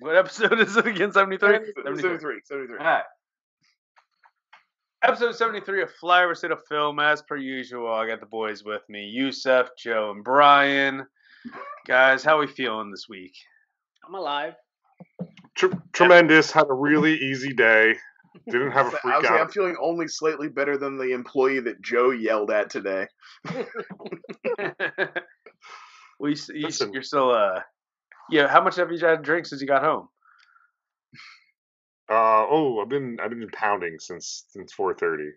What episode is it again? 73? 73. 73. All right. Episode 73 of Flyover State of Film. As per usual, I got the boys with me Yusef, Joe, and Brian. Guys, how we feeling this week? I'm alive. Tr- tremendous. Had a really easy day. Didn't have a I freak was like, I'm feeling only slightly better than the employee that Joe yelled at today. we, s- you, you're still, uh, yeah, how much have you had to drink since you got home? Uh, oh, I've been I've been pounding since since 4:30.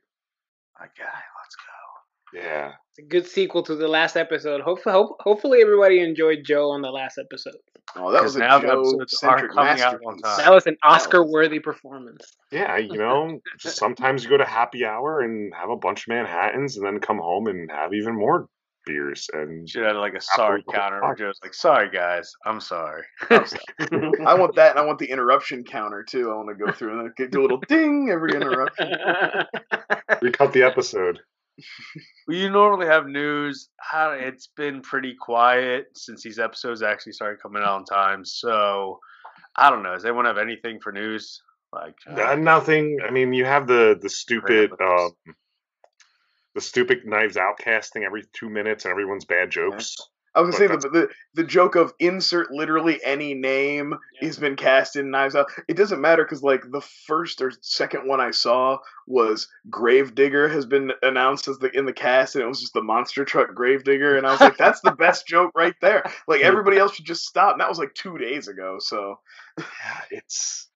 My guy, let's go. Yeah. It's a good sequel to the last episode. Hopefully, hope, hopefully everybody enjoyed Joe on the last episode. Oh, that 'Cause was a now the episodes are Joe-centric coming out on masterpiece. time. That was an Oscar-worthy performance. Yeah, you know, just sometimes you go to happy hour and have a bunch of Manhattans and then come home and have even more beers and Should have like a sorry counter where Pie. Like, sorry guys, I'm sorry. I want that, and I want the interruption counter too. I want to go through and then do a little ding every interruption. we cut the episode. Well, you normally have news. How it's been pretty quiet since these episodes actually started coming out on time. So I don't know. Does anyone have anything for news? Like Uh, nothing. I mean, you have the the stupid Random um, the stupid Knives Out casting every two minutes and everyone's bad jokes. I was gonna But say the, the the joke of insert literally any name Yeah. has been cast in Knives Out. It doesn't matter because like the first or second one I saw was Gravedigger has been announced as the in the cast, and it was just the monster truck Gravedigger, and I was like, that's the best joke right there. Like everybody else should just stop. And that was like two days ago. So Yeah, it's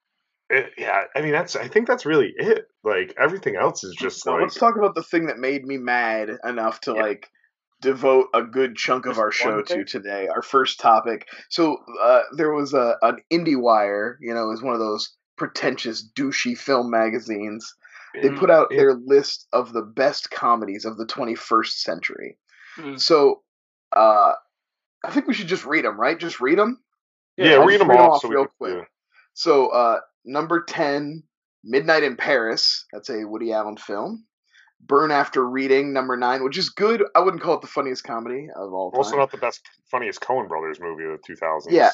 it, yeah. I mean, that's I think that's really it. Like everything else is just so like let's talk about the thing that made me mad enough to Yeah. like devote a good chunk of our show to today. Our first topic. So uh, there was a an IndieWire, you know, is one of those pretentious douchey film magazines. They Mm, put out it- their list of the best comedies of the 21st century. Mm. So uh, I think we should just read them, right? Just read them. yeah, I'll read them read 'em off off so real quick. So uh, number 10, Midnight in Paris. That's a Woody Allen film. Burn After Reading, number nine, which is good. I wouldn't call it the funniest comedy of all time. Also, not the best, funniest Coen Brothers movie of the 2000s. Yeah.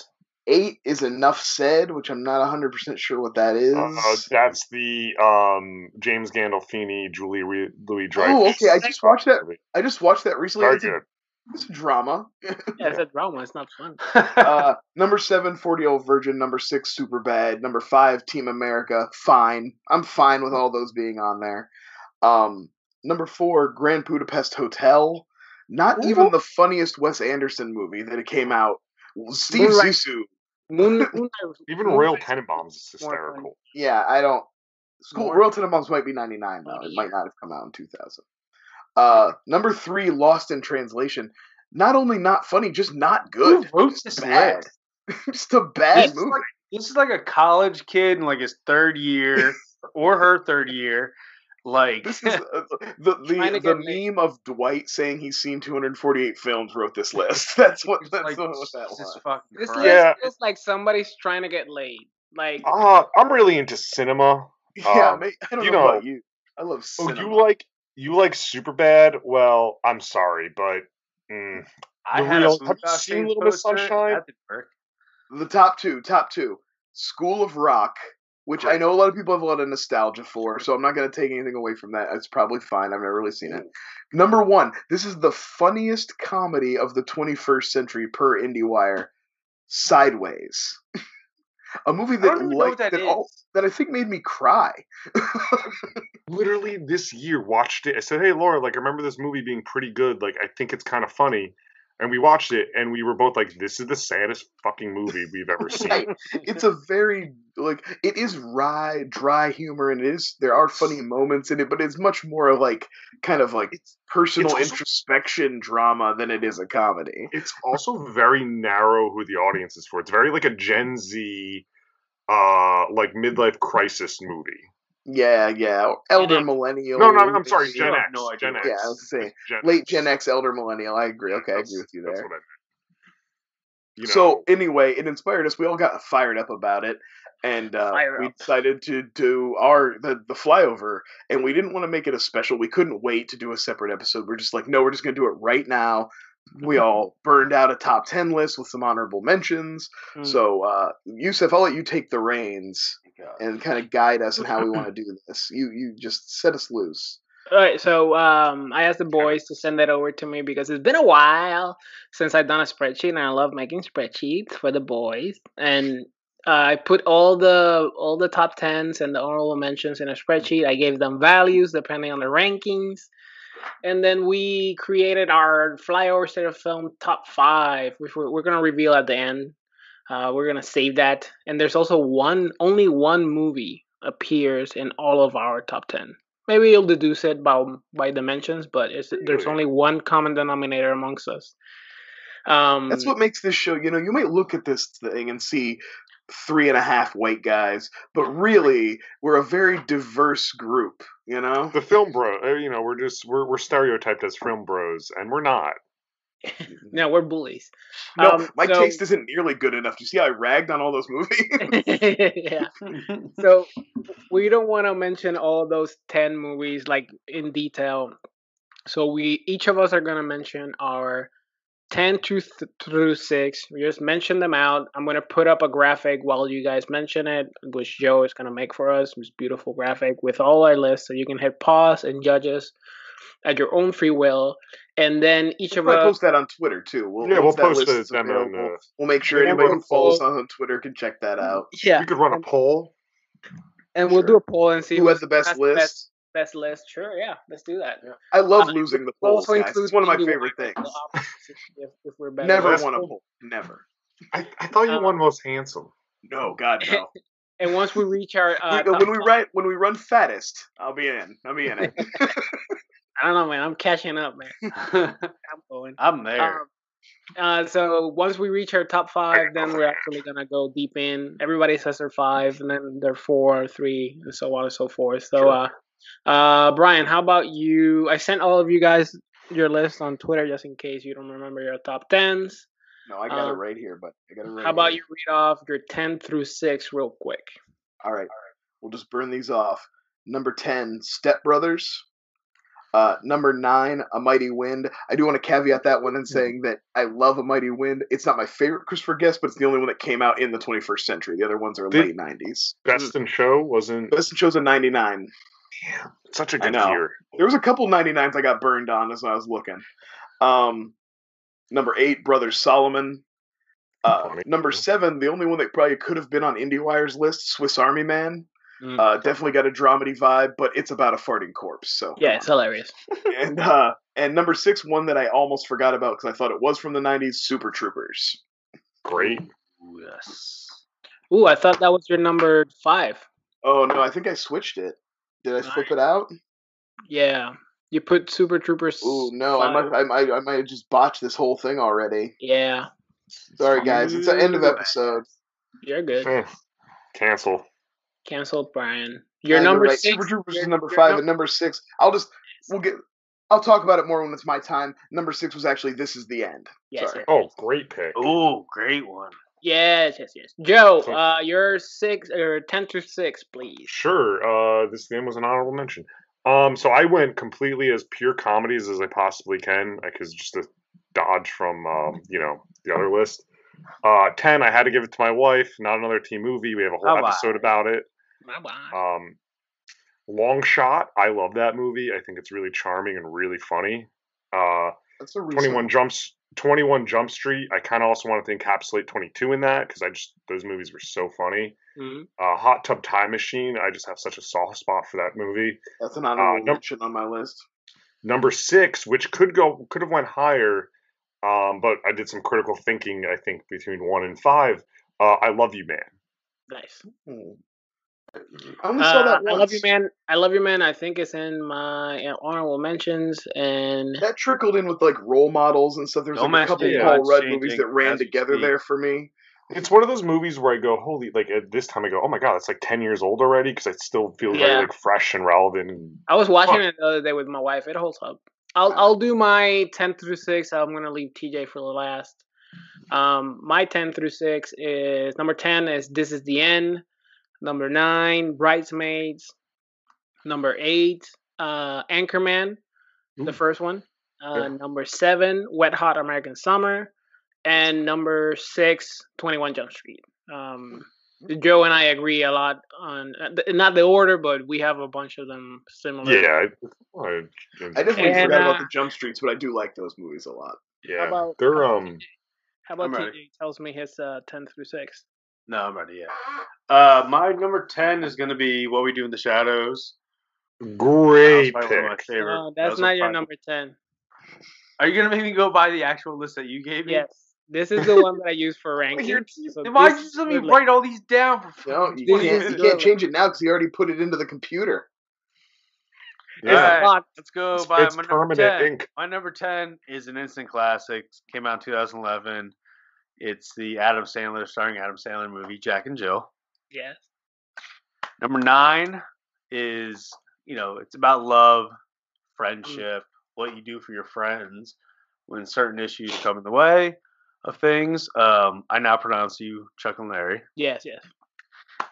Eight is Enough Said, which I'm not 100% sure what that is. Uh, that's the um, James Gandolfini, Julie Re- Louis Dreyfus. oh, okay. I just watched that. I just watched that recently. Very good. It's drama. Yeah, it's a drama. It's not fun. uh, number seven, 40 Year Old Virgin. Number six, Superbad. Number five, Team America. Fine. I'm fine with all those being on there. Um, number four, Grand Budapest Hotel. Not even the funniest Wes Anderson movie that it came out. Steve Moonlight. Zissou. Moon, Moonlight, Even Moonlight- Royal Tenenbaums is hysterical. Yeah, I don't. School More- Royal Tenenbaums might be 99 though. It might not have come out in 2000. Uh, number three, Lost in Translation. Not only not funny, just not good. Who wrote this bad. list? just a bad This is movie. like- This is like a college kid in like his third year or her third year. Like This is uh, the Trying the, the get laid. meme of Dwight saying he's seen 248 films wrote this list. That's what that's like, what, what that Jesus was. fucking this Christ. Yeah. list feels like somebody's trying to get laid. Like, Uh, I'm really into cinema. Yeah, Um, mate, I don't you know, know- about you. I love Oh, you like you like super bad? Well, I'm sorry, but mm, I The had real- a have you seen Stain Little Miss poster, Sunshine? That didn't work. the top two, top two, School of Rock, which I know a lot of people have a lot of nostalgia for, so I'm not going to take anything away from that. It's probably fine. I've never really seen it. Number one, this is the funniest comedy of the 21st century per IndieWire. Sideways, a movie I that don't even know like what that that, is. all, that I think made me cry. literally this year watched it. I said, "Hey, Laura, like I remember this movie being pretty good. Like I think it's kind of funny." And we watched it, and we were both like, "This is the saddest fucking movie we've ever seen." Right. it's a very like it is wry, dry humor, and it is there are funny moments in it, but it's much more of like kind of like personal it's also- introspection drama than it is a comedy. it's also very narrow who the audience is for. It's very like a Gen Z, uh, like midlife crisis movie. Yeah, yeah, elder X. millennial. No, no, I'm sorry, Gen X. no idea Gen what X. Yeah, I was saying Gen late Gen X, elder millennial. I agree. Okay, I agree with you that's there. what I meant. You know, So anyway, it inspired us. We all got fired up about it, and uh, we decided to do our the, the flyover. And we didn't want to make it a special. We couldn't wait to do a separate episode. We're just like, no, we're just gonna do it right now. we all burned out a top 10 list with some honorable mentions. Mm. So, uh, Yusuf, I'll let you take the reins and kind of guide us in how we want to do this. You you just set us loose. All right, so um, I asked the boys to send that over to me because it's been a while since I've done a spreadsheet, and I love making spreadsheets for the boys. And uh, I put all the all the top tens and the honorable mentions in a spreadsheet. I gave them values depending on the rankings, and then we created our flyover state of film top five, which we're, we're gonna reveal at the end. Uh, we're gonna save that, and there's also one only one movie appears in all of our top ten maybe you'll deduce it by by dimensions, but it's, there's only one common denominator amongst us. Um, That's what makes this show. You know, you might look at this thing and see three and a half white guys, but really, we're a very diverse group. You know, The film bro, uh, you know, we're just we're we're stereotyped as film bros, and we're not. No, we're bullies. no, Um, my so- taste isn't nearly good enough. Do you see how I ragged on all those movies? yeah. So we don't want to mention all those ten movies like in detail. So we each of us are gonna mention our ten to th- through six. We just mention them out. I'm gonna put up a graphic while you guys mention it, which Joe is gonna make for us. This beautiful graphic with all our lists, so you can hit pause and judge us at your own free will. And then each We'll of probably us. post that on Twitter too. We'll, Yeah, we'll that post list the is demo on available, the- We'll make sure anybody who follows us on Twitter can check that out. Yeah, We could run a poll. and we'll do a poll and see Who has the best the best, list? best list. Sure, yeah, let's do that. I love Uh, losing the polls, guys. It's one of my favorite things. If, if we're better. Never That's won a poll. Never. I, I thought you Um, won most handsome. No, God no. And once we reach our, uh, We- when we five- write when we run fattest, I'll be in. I'll be in it. I don't know, man. I'm catching up, man. I'm going. I'm there. Um, uh, so once we reach our top five, then we're actually gonna go deep in. Everybody says they're five, and then they're four, three, and so on and so forth. So, Sure. uh, uh, Brian, how about you? I sent all of you guys your list on Twitter just in case you don't remember your top tens. No, I got it Um, right here, but I got it right. How about here. you read off your ten through six real quick? All right, we'll just burn these off. Number ten, Step Brothers. Uh, number nine, A Mighty Wind. I do want to caveat that one in saying that I love A Mighty Wind. It's not my favorite Christopher Guest, but it's the only one that came out in the 21st century. The other ones are Did- late 90s. Best in show wasn't Best in Show's a 99. Damn, such a good year. There was a couple 99s I got burned on as I was looking. Um, number eight, Brothers Solomon. Uh, number seven, the only one that probably could have been on IndieWire's list, Swiss Army Man. Mm. Uh, definitely got a dramedy vibe, but it's about a farting corpse. So yeah, it's hilarious. and uh, and number six, one that I almost forgot about because I thought it was from the '90s, Super Troopers. Great. Ooh, yes. Ooh, I thought that was your number five. Oh no, I think I switched it. Did I flip it out? Yeah, you put Super Troopers. Oh no, I might, I might, I might have just botched this whole thing already. Yeah, Sorry, guys. It's the end of episode. you're good. Eh, Cancel. Canceled, Brian. Your Yeah, number right. six. Super Troopers your- is number five, num- and number six. I'll just we'll get. I'll talk about it more when it's my time. Number six was actually "This Is the End." Yes, Sorry. yes, Oh, great pick. Oh, great one. yes, yes, yes. Joe, So- uh, your six or ten through six, please. Sure. Uh, this game was an honorable mention. Um, so I went completely as pure comedies as I possibly can, because just to dodge from um, you know the other list. Uh, ten. I had to give it to my wife. Not another teen movie. We have a whole Bye-bye. episode about it. Bye-bye. Um, Long Shot. I love that movie. I think it's really charming and really funny. Uh, That's a Twenty One one. Jumps. Twenty One Jump Street. I kind of also wanted to encapsulate Twenty Two in that because I just those movies were so funny. Mhm. Uh, Hot Tub Time Machine. I just have such a soft spot for that movie. That's an honorable num- mention on my list. Number six, which could go could have went higher, um, but I did some critical thinking. I think between one and five. Uh, I love you, man. Nice. Hmm. I only saw Uh, that I love you, man. I love you, man. I think it's in my uh, honorable mentions, and That trickled in with like role models and stuff. There's like a couple Land, Paul it's Rudd movies that ran together speak. there for me. It's one of those movies where I go, holy, like at this time I go, oh my god, it's like ten years old already because it still feels Yeah. very like fresh and relevant. And I was watching Fuck. it the other day with my wife. It holds up. I'll I'll do my ten through six. I'm gonna leave TJ for the last. Um, my ten through six is number ten is This Is the End. Number nine, Bridesmaids. Number eight, uh, Anchorman, the first one. Uh, Number seven, Wet Hot American Summer, and number six, 21 Jump Street. Um, Joe and I agree a lot on uh, not the order, but we have a bunch of them similar. Yeah, I, I, I definitely And, forgot about uh, the Jump Streets, but I do like those movies a lot. yeah. about- They're um. How about I'm TJ tells me his uh, 10 through 6? No, I'm ready. Yeah. Uh, my number ten is going to be What We Do in the Shadows. Great That was one of my pick. favorite- No, that's was not your number 10. Are you going to make me go by the actual list that you gave me? Yes. This is the one that I use for ranking. You're- so Then why'd this you just let me is write all these down for No, fucking you can't, you can't change it now because you already put it into the computer. It's Alright. locked. Let's go It's, by it's my number permanent 10. ink. My number 10 is an instant classic. Came out in 2011. It's the Adam Sandler, starring Adam Sandler movie, Jack and Jill. Yes. Number nine is, you know, it's about love, friendship, what you do for your friends when certain issues come in the way of things. Um, I now pronounce you Chuck and Larry. Yes, yes.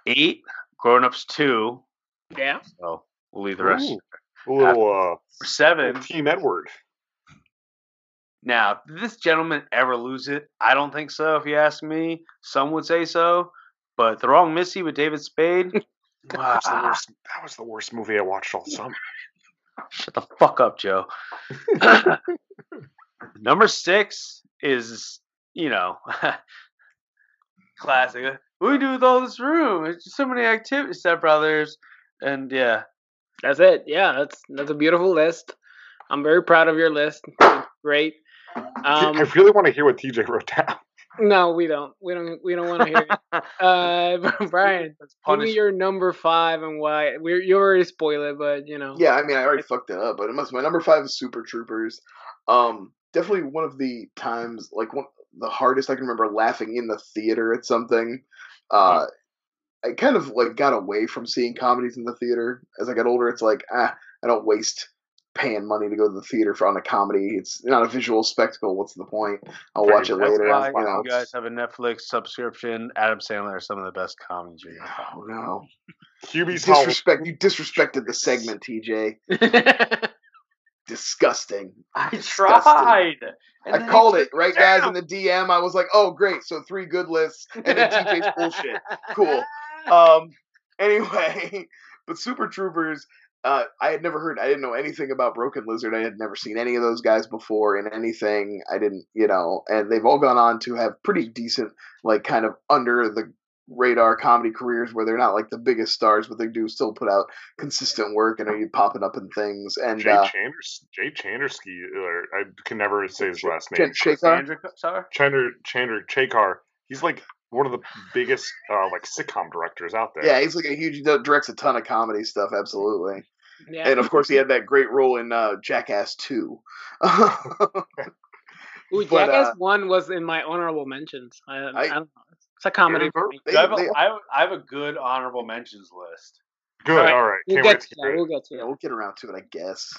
Eight, Grown Ups 2. Yeah. So we'll leave the rest. Ooh, a little uh, Seven, Team Edward. Now, did this gentleman ever lose it? I don't think so, if you ask me. Some would say so. But The Wrong Missy with David Spade? That was, the worst, that was the worst movie I watched all summer. Shut the fuck up, Joe. Number six is, you know, classic. What do we do with all this room? It's just so many activities, Step Brothers. And yeah, That's it. Yeah, that's that's a beautiful list. I'm very proud of your list. It's great. Um, I really want to hear what TJ wrote down. no, we don't. We don't. We don't want to hear it. Uh, Brian, That's give me your number five and why. We're you already spoiled it, but you know. Yeah, I mean, I already fucked it up, but it must. My number five is Super Troopers. Um, definitely one of the times, like one the hardest I can remember laughing in the theater at something. Uh, I kind of like got away from seeing comedies in the theater as I got older. It's like ah, I don't waste paying money to go to the theater for on a comedy. It's not a visual spectacle. What's the point? I'll watch it later. why you know, you guys have a Netflix subscription. Adam Sandler are some of the best comedies you're. Oh no! Hubie's Hall- Disrespect. You disrespected the segment, TJ. Disgusting. I Disgusting. tried. And I called it right, guys, in the DM. I was like, "Oh, great! So three good lists, and then TJ's bullshit. Cool. Um. Anyway, but Super Troopers. Uh, I had never heard. I didn't know anything about Broken Lizard. I had never seen any of those guys before in anything. I didn't, you know. And they've all gone on to have pretty decent, like, kind of under the radar comedy careers where they're not like the biggest stars, but they do still put out consistent work and are you popping up in things. And Jay uh, Chanders, Jay Chandersky, or I can never say his last name. Chen- Shekar? Sandra, sorry. Chander Chander Chekar. He's like one of the biggest uh, like sitcom directors out there. Yeah, he's like a huge. He directs a ton of comedy stuff. Absolutely. yeah. and of course he had that great role in uh, Jackass Two. Ooh, but, Jackass uh, One was in my honorable mentions. I, I, I- don't know. It's a comedy. for. They- I have, a, they- I, have, I have a good honorable mentions list. Good. Alright, All right. We'll Can't get wait to to that. We'll it. get to yeah, we'll get around to it, I guess.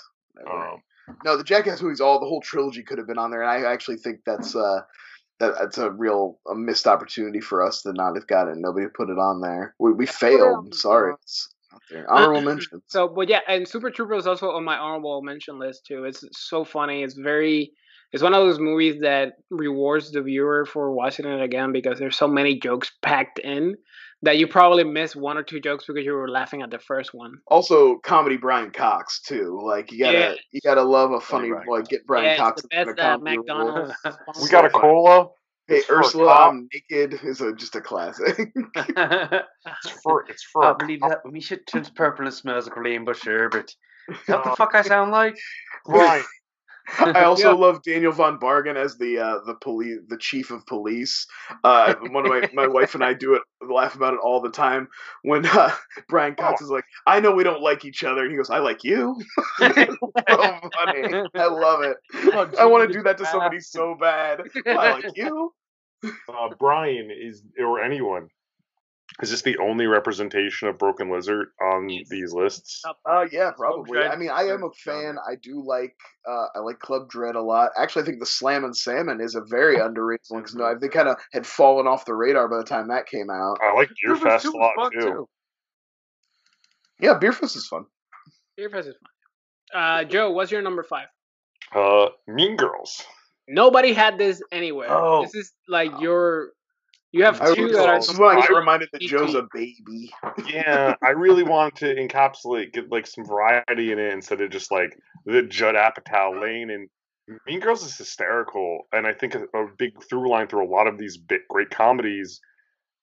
Um, no, the Jackass movies, all the whole trilogy could have been on there, and I actually think that's uh, that that's a real a missed opportunity for us to not have gotten. Nobody put it on there. We we failed. I'm sorry. It's not there. Honorable mentions. So, but yeah, and Super Trooper is also on my honorable mention list too. It's so funny. It's very. It's one of those movies that rewards the viewer for watching it again because there's so many jokes packed in that you probably miss one or two jokes because you were laughing at the first one. Also, comedy Brian Cox too. Like you gotta Yeah. you gotta love a funny Brian like get Brian yeah, Cox the in a best uh, comedy. McDonald's. we got a cola. Hey It's Ursula. I'm naked is a, just a classic. It's for it's for a believe cop. that when me shit turns purple and smells like rainbow sherbet. Is that the fuck I sound like? Right. I also Yeah. love Daniel von Bargen as the uh, the police, the chief of police. Uh, one of my my wife and I do it, laugh about it all the time. When uh, Brian Cox is like, "I know we don't like each other," and he goes, "I like you." so funny. I love it. Oh, I want to do that to somebody so bad. I like you. Uh, Brian is or anyone. Is this the only representation of Broken Lizard on Yes. these lists? Uh, yeah, probably. I mean, I am a fan. I do like uh, I like Club Dread a lot. Actually, I think the Slammin' Salmon is a very underrated one because no, they kind of had fallen off the radar by the time that came out. I like Beer Super Fest a lot fun, too. Yeah, Beerfest is fun. Beerfest is fun. Uh, Joe, what's your number five? Uh, Mean Girls. Nobody had this anywhere. Oh. This is like your. You have I two was, that are. this is I get completely- reminded that Joe's a baby. Yeah, I really wanted to encapsulate, get like some variety in it instead of just like the Judd Apatow lane. And Mean Girls is hysterical, and I think a, a big through line through a lot of these big, great comedies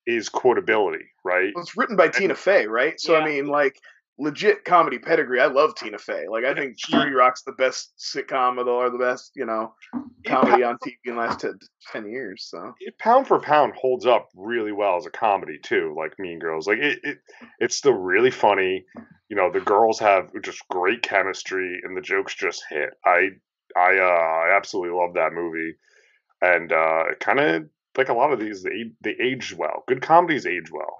is quotability, right? Well, it's written by Tina Fey, right? So I mean, like legit comedy pedigree. I love Tina Fey. Like I think Thirty Rock's the best sitcom of the or the best, you know, comedy on TV in the last 10, 10 years. So it pound for pound holds up really well as a comedy too, like Mean Girls. Like it, it it's still really funny. You know, the girls have just great chemistry and the jokes just hit. I I uh I absolutely love that movie. And uh it kind of like a lot of these they they age well. Good comedies age well.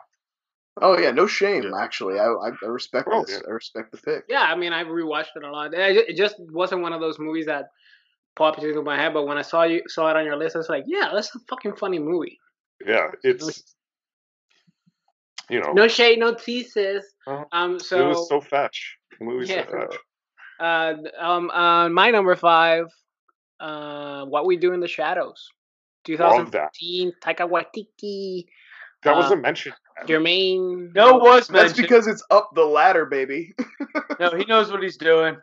Oh yeah, no shame. Yeah. Actually, I I, I respect Oh, this. yeah. I respect the pick. Yeah, I mean, I rewatched it a lot. It just wasn't one of those movies that popped into my head. But when I saw you saw it on your list, I was like, yeah, that's a fucking funny movie. Yeah, it's you know No shade, no thesis. Uh-huh. Um, it so was so fetch. The movie's Yeah. so fetch. uh, um, uh, my number five, uh, What We Do in the Shadows, Love that. 2015, Taika Waititi, That uh, wasn't mentioned. Jemaine. No, it was mentioned. That's mentioned. because it's up the ladder, baby. no, he knows what he's doing.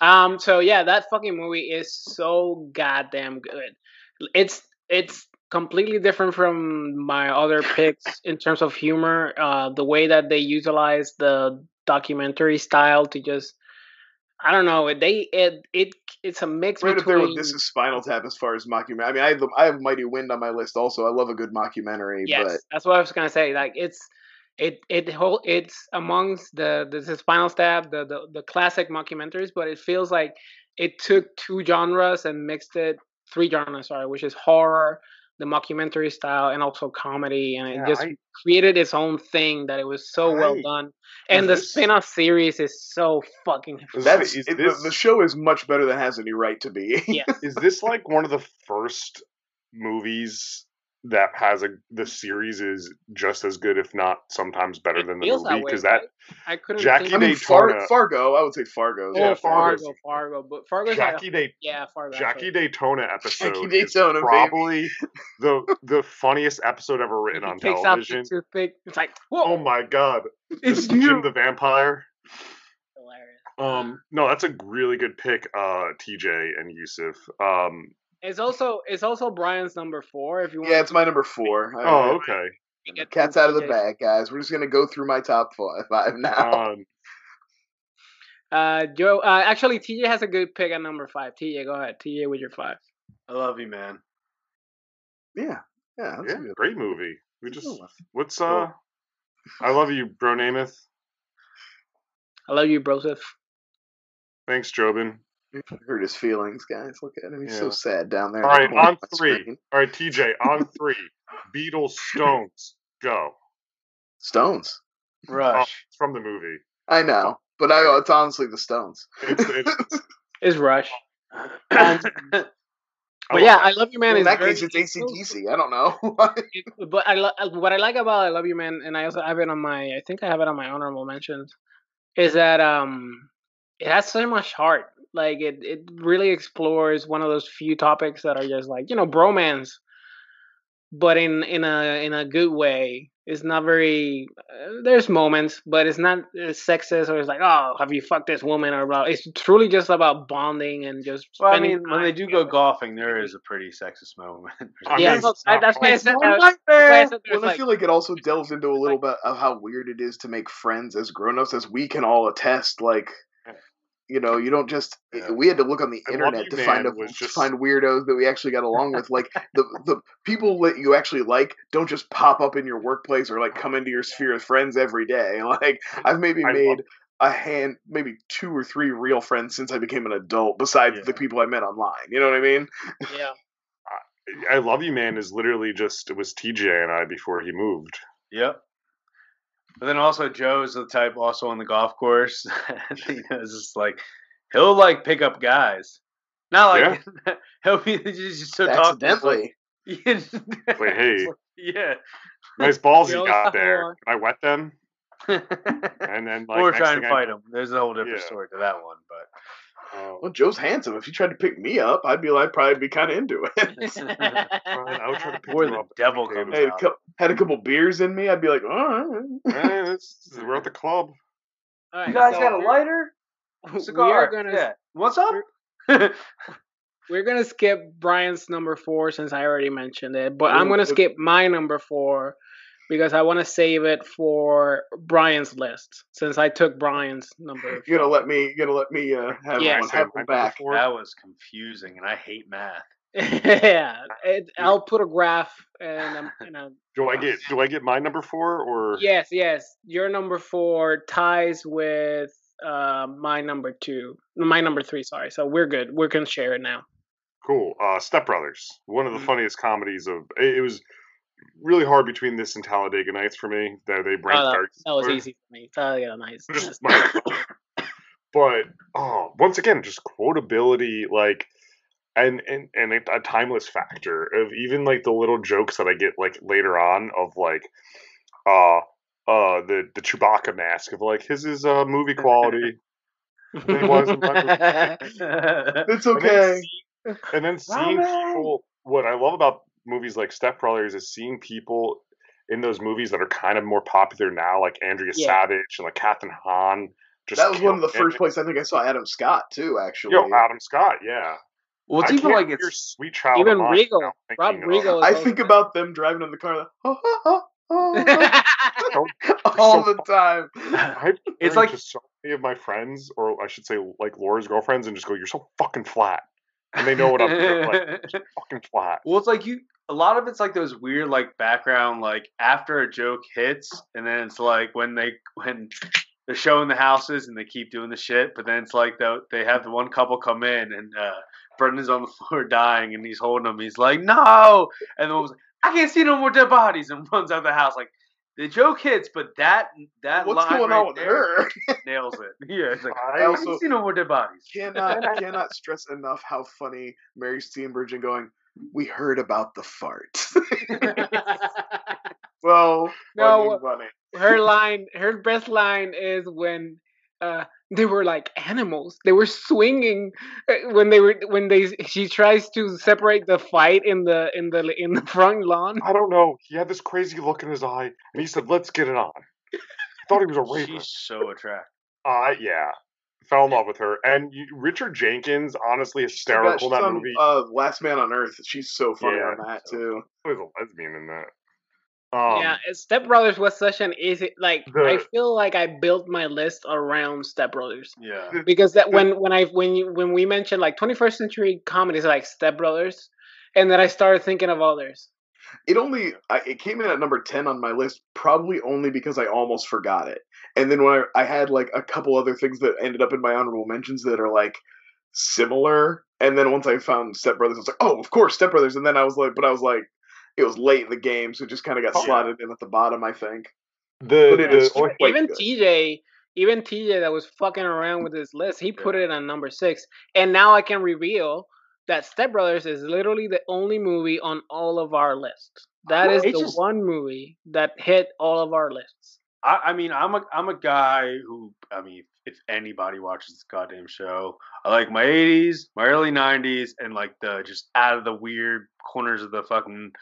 Um. So yeah, that fucking movie is so goddamn good. It's it's completely different from my other picks in terms of humor. Uh, the way that they utilize the documentary style to just, I don't know. They it it it's a mix right up there with this is Spinal Tap as far as mockumentary. I mean, I have I have Mighty Wind on my list also. I love a good mockumentary, yes, but that's what I was gonna say. Like it's it it whole it's amongst the this is Spinal Tap, the, the the classic mockumentaries, but it feels like it took two genres and mixed it three genres, sorry, which is horror, the mockumentary style, and also comedy, and it Yeah, just I- created its own thing that it was so well done. And the this- spin-off series is so fucking that's is it, the, this- the show is much better than it has any right to be. yeah. is this like one of the first movies that has a the series is just as good if not sometimes better It than the feels movie because that right? I couldn't Jackie think I mean, Far, Daytona. Fargo. I would say Fargo. Oh, Yeah, Fargo, Fargo's- Fargo, but Fargo's like, Jackie Day yeah, Fargo. Jackie right. Daytona episode Jackie is Daytona, baby. probably the the funniest episode ever written on picks television. Up the toothpick. It's like, whoa, Oh my god, It's Jim you. the Vampire. hilarious. Um, no, that's a really good pick, uh, TJ and Yusuf. Um, It's also it's also Brian's number four. If you want, Yeah, it's my number four. I- oh, okay. Cat's out of the bag, guys. We're just gonna go through my top five, five now. Um, Uh, Joe. Uh, actually, TJ has a good pick at number five. TJ, go ahead. TJ with your five. I love you, man. yeah, yeah, that's yeah, good. great movie. We just what's uh, I love you, bro. Namath. I love you, Broseph. Thanks, Jobin. Hurt his feelings, guys. Look at him. He's so sad down there. All in the right, corner on three. screen. All right, TJ, on three. Beatles, Stones, go. Stones. Oh, Rush. it's from the movie. I know, but I, it's honestly the Stones. It's, it's, Is Rush. I But yeah, love I love you, man. in is that case, it's ACDC. I don't know. but I lo- what I like about I love you, man, and I also have it on my I think I have it on my honorable mentions, is that um it has so much heart. Like it it really explores one of those few topics that are just like you know bromance, but in in a in a good way. It's not very. Uh, there's moments, but it's not uh, sexist or it's like oh have you fucked this woman or blah. It's truly just about bonding and just. well, I mean, when they time do go golfing, there is a pretty sexist moment. I Yeah, mean, so that's why I said that. That's why I there. said there's Well, I feel like it also delves into a little bit of how weird it is to make friends as grown-ups, as we can all attest. Like, you know, you don't just. Eh, yeah. We had to look on the And internet to find a, Man to just- find weirdos that we actually got along with. Like the the people that you actually like don't just pop up in your workplace or like come into your sphere of friends every day. Like I've maybe I made. a hand, maybe two or three real friends since I became an adult, besides Yeah. the people I met online. You know what I mean? yeah. I love you, man. Is literally just it was TJ and I before he moved. Yep. But then also Joe's the type also on the golf course. you know, it's just like he'll like pick up guys. Not like he'll be just so talk Accidentally. Wait, hey, yeah. nice balls We you got there. Can I wet them, and then like next try and thing I- fight him. There's a whole different Yeah. story to that one, but Uh, Well, Joe's handsome. If he tried to pick me up, I'd be like, I'd probably be kind of into it. I would try to pick Or you the up. devil comes Hey, out. had a couple beers in me, I'd be like, all right. Hey, this- we're at the club. All right, You guys so got a we're- lighter? We Cigar. are gonna yeah. What's up? we're gonna skip Brian's number four since I already mentioned it, but I'm gonna good. skip my number four because I want to save it for Brian's list since I took Brian's number. You're gonna let me, you're gonna let me uh, have Yeah. one, have my one back. number four? that was confusing, and I hate math. yeah, it, I'll put a graph and I'm, and I'm, Do I get do I get my number four or yes, yes, your number four ties with uh, my number two, my number three. Sorry, so we're good. We are gonna share it now. Cool. Uh, Step Brothers. One of the Mhm. funniest comedies of. It, it was really hard between this and Talladega Nights for me. That they Oh, ranked that, very that was similar. easy for me. Oh, yeah, nice. Just my- but oh, once again, just quotability, like, and and and a, a timeless factor of even like the little jokes that I get like later on of like, uh, uh, the the Chewbacca mask of like his is uh movie quality, It wasn't It's And then okay. and then seeing people. What I love about movies like Step Brothers is seeing people in those movies that are kind of more popular now, like Andrea Yeah. Savage and like Kathryn Hahn. Just That was one of the first places I think I saw Adam Scott too. Actually, Yo, Adam Scott, yeah. well, it's I even can't like hear it's Sweet Child Even Riggle, Rob Riggle. I think also- about them driving in the car like, oh, oh, oh, oh, all so the time. I It's like- to so many of my friends, or I should say, like Laura's girlfriends, and just go, "You're so fucking flat," and they know what I'm doing. Like, fucking flat. Well, it's like you. A lot of it's like those weird like background like after a joke hits, and then it's like when they when they're showing the houses and they keep doing the shit, but then it's like the, they have the one couple come in and uh, Brennan's on the floor dying and he's holding him. He's like, no, and the woman's like, I can't see no more dead bodies, and runs out of the house. Like the joke hits, but that that What's line going right on with there her? nails it. Yeah, it's like I I also- can't see no more dead bodies. cannot cannot stress enough how funny Mary Steenburgen going. We heard about the fart. well, No, her line, her best line is when uh, they were like animals. They were swinging uh, when they were when they she tries to separate the fight in the in the in the front lawn. I don't know. He had this crazy look in his eye, and he said, "Let's get it on." I thought he was a She's so attractive. Uh, yeah. Fell in love with her, and you, Richard Jenkins, honestly hysterical She's in that on, movie. Uh, Last Man on Earth. She's so funny Yeah, on that so too. He was a lesbian in that. Um, yeah, Step Brothers was such an easy like. I feel like I built my list around Step Brothers Yeah. because that when when I when you when we mentioned like 21st century comedies like Step Brothers, and then I started thinking of others. It only I, it came in at number ten on my list, probably only because I almost forgot it. And then when I, I had like a couple other things that ended up in my honorable mentions that are like similar, and then once I found Step Brothers, I was like, oh, of course, Step Brothers. And then I was like, but I was like, it was late in the game, so it just kind of got Oh, yeah. slotted in at the bottom, I think. the, the- is quite even good. TJ, even TJ that was fucking around with his list, he put it on number six. And now I can reveal that Step Brothers is literally the only movie on all of our lists. That Well, is the just- one movie that hit all of our lists. I, I mean, I'm a I'm a guy who I mean, if anybody watches this goddamn show, I like my 80s, my early 90s, and like the just out of the weird corners of the fucking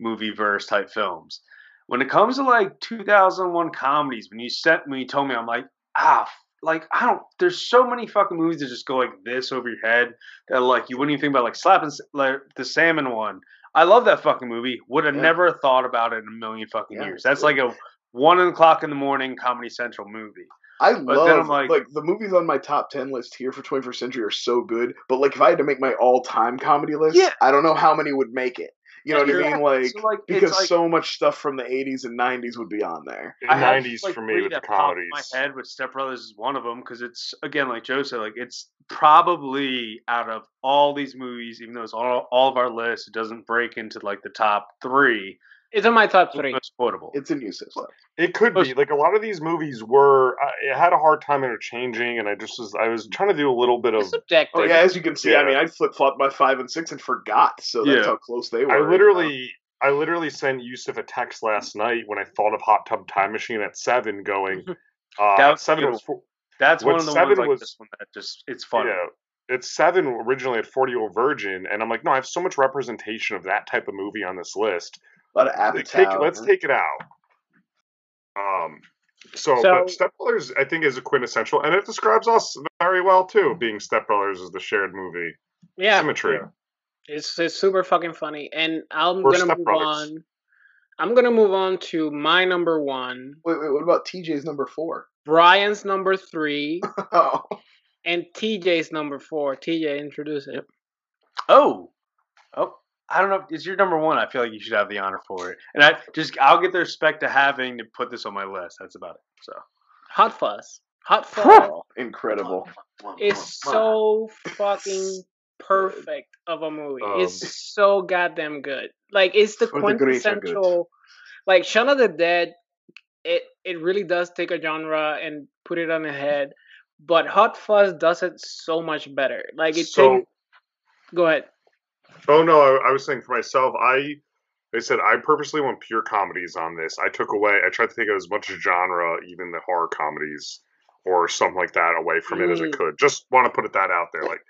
movie verse type films. When it comes to like 2001 comedies, when you set when you told me, I'm like, ah, like I don't. There's so many fucking movies that just go like this over your head that like you wouldn't even think about, like slapping like the salmon one. I love that fucking movie. Would have Yeah. never thought about it in a million fucking Yeah, years. That's like a one o'clock in the morning Comedy Central movie. I then love I'm like, like- the movies on my top ten list here for 21st century are so good. But like if I had to make my all time comedy list, Yeah. I don't know how many would make it. You know what I mean? Like So, like, because like- so much stuff from the 80s and 90s would be on there. the I have, 90s like, for me with the that pop in comedies. My head with Step Brothers is one of them because it's again like Joe said, like it's probably out of all these movies, even though it's all, all of our lists, it doesn't break into like the top three. It's in my top It's the three. most quotable. It's in use stuff. It could be like a lot of these movies were. I, I had a hard time interchanging, and I just was. I was trying to do a little bit of. Subjective. Oh yeah, as you can see, I mean, I flip flopped my five and six and forgot, so that's Yeah. how close they were. I you know? literally, I literally sent Yusuf a text last night when I thought of Hot Tub Time Machine at seven, going. Uh, That at was seven was. For, That's What one of the seven ones like was- this one that just it's funny. Yeah, it's seven originally at 40 Year Old Virgin, and I'm like, no, I have so much representation of that type of movie on this list. A lot of Like, take, let's take it out. Um, so, So- but Step Brothers, I think, is a quintessential, and it describes us very well too. Being Step Brothers is the shared movie Yeah, symmetry. it's it's super fucking funny, and I'm We're gonna move Brothers. on. I'm gonna move on to my number one, Wait, wait, what about TJ's number four? Brian's number three, Oh, and TJ's number four. TJ, introduce it. Oh, oh, I don't know. If it's your number one. I feel like you should have the honor for it. And I just, I'll get the respect to having to put this on my list. That's about it. So Hot Fuzz. Hot Fuzz incredible. It's so fucking perfect of a movie. Um, it's so goddamn good. Like it's the Or the greats are good. quintessential. Like Shaun of the Dead, it it really does take a genre and put it on the head. But Hot Fuzz does it so much better. Like it So, takes. Go ahead. Oh no, I, I was saying for myself, I. They said I purposely want pure comedies on this. I took away. I tried to take out as much genre, even the horror comedies or something like that, away from it as I Mm. could. Just want to put it that out there. Like,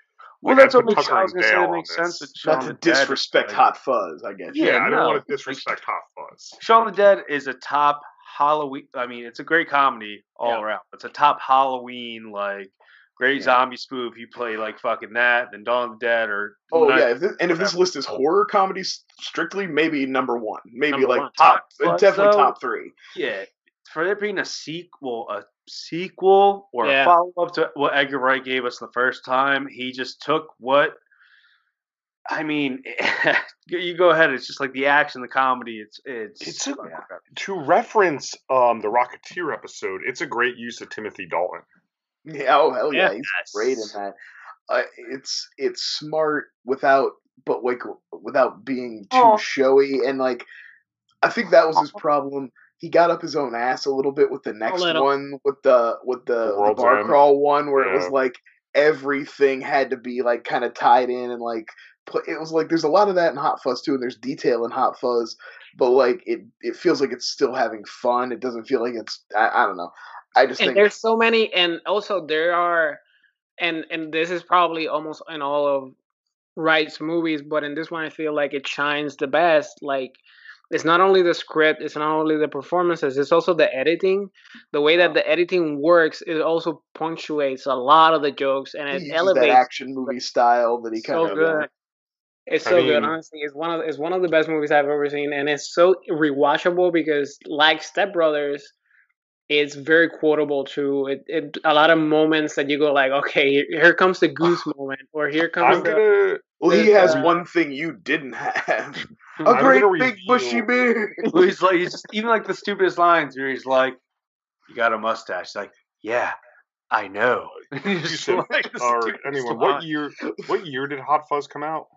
well, like, that's I what put makes. I was gonna say Dale it makes sense. this. That Shaun Not to of Dead disrespect Hot Fuzz, I guess. yeah, Yeah, I don't want to disrespect Hot Fuzz. Shaun of the Dead is a top Halloween. I mean, it's a great comedy all Yeah. around. It's a top Halloween like great Yeah. zombie spoof. You play like fucking that, then Dawn of the Dead, or Oh yeah, if this, and if this list is horror comedy strictly, maybe number one, maybe Number like one. top, Hot definitely though, top three. yeah. For there being a sequel, a sequel or Yeah. a follow up to what Edgar Wright gave us the first time, he just took what. I mean, you go ahead. It's just like the action, the comedy. It's it's. It's a-. To reference um, the Rocketeer episode, it's a great use of Timothy Dalton. Yeah, oh hell yeah, Yeah. he's great in that. Uh, it's it's smart without, but like without being too Oh. showy, and like I think that was his problem. He got up his own ass a little bit with the next one, with the with the, The the bar End. crawl one, where it was like everything had to be like kind of tied in and like put, it was like there's a lot of that in Hot Fuzz too, and there's detail in Hot Fuzz, but like it it feels like it's still having fun. It doesn't feel like it's I, I don't know. I just and think there's so many and also there are and and this is probably almost in all of Wright's movies but in this one I feel like it shines the best like it's not only the script it's not only the performances it's also the editing. The way that the editing works it also punctuates a lot of the jokes and he it uses elevates that action movie style that he so kind of good. It's I so good honestly it's one of it's one of the best movies I've ever seen and it's so rewatchable because like Step Brothers it's very quotable too. It, it a lot of moments that you go like, okay, here, here comes the goose moment, or here comes I'm the gonna. Well, he There's, has uh, one thing you didn't have: a I'm great gonna big bushy beard. He's like he's just even like the stupidest lines where he's like, "You got a mustache." He's like, "Yeah, I know." You said, like the or what year? What year did Hot Fuzz come out?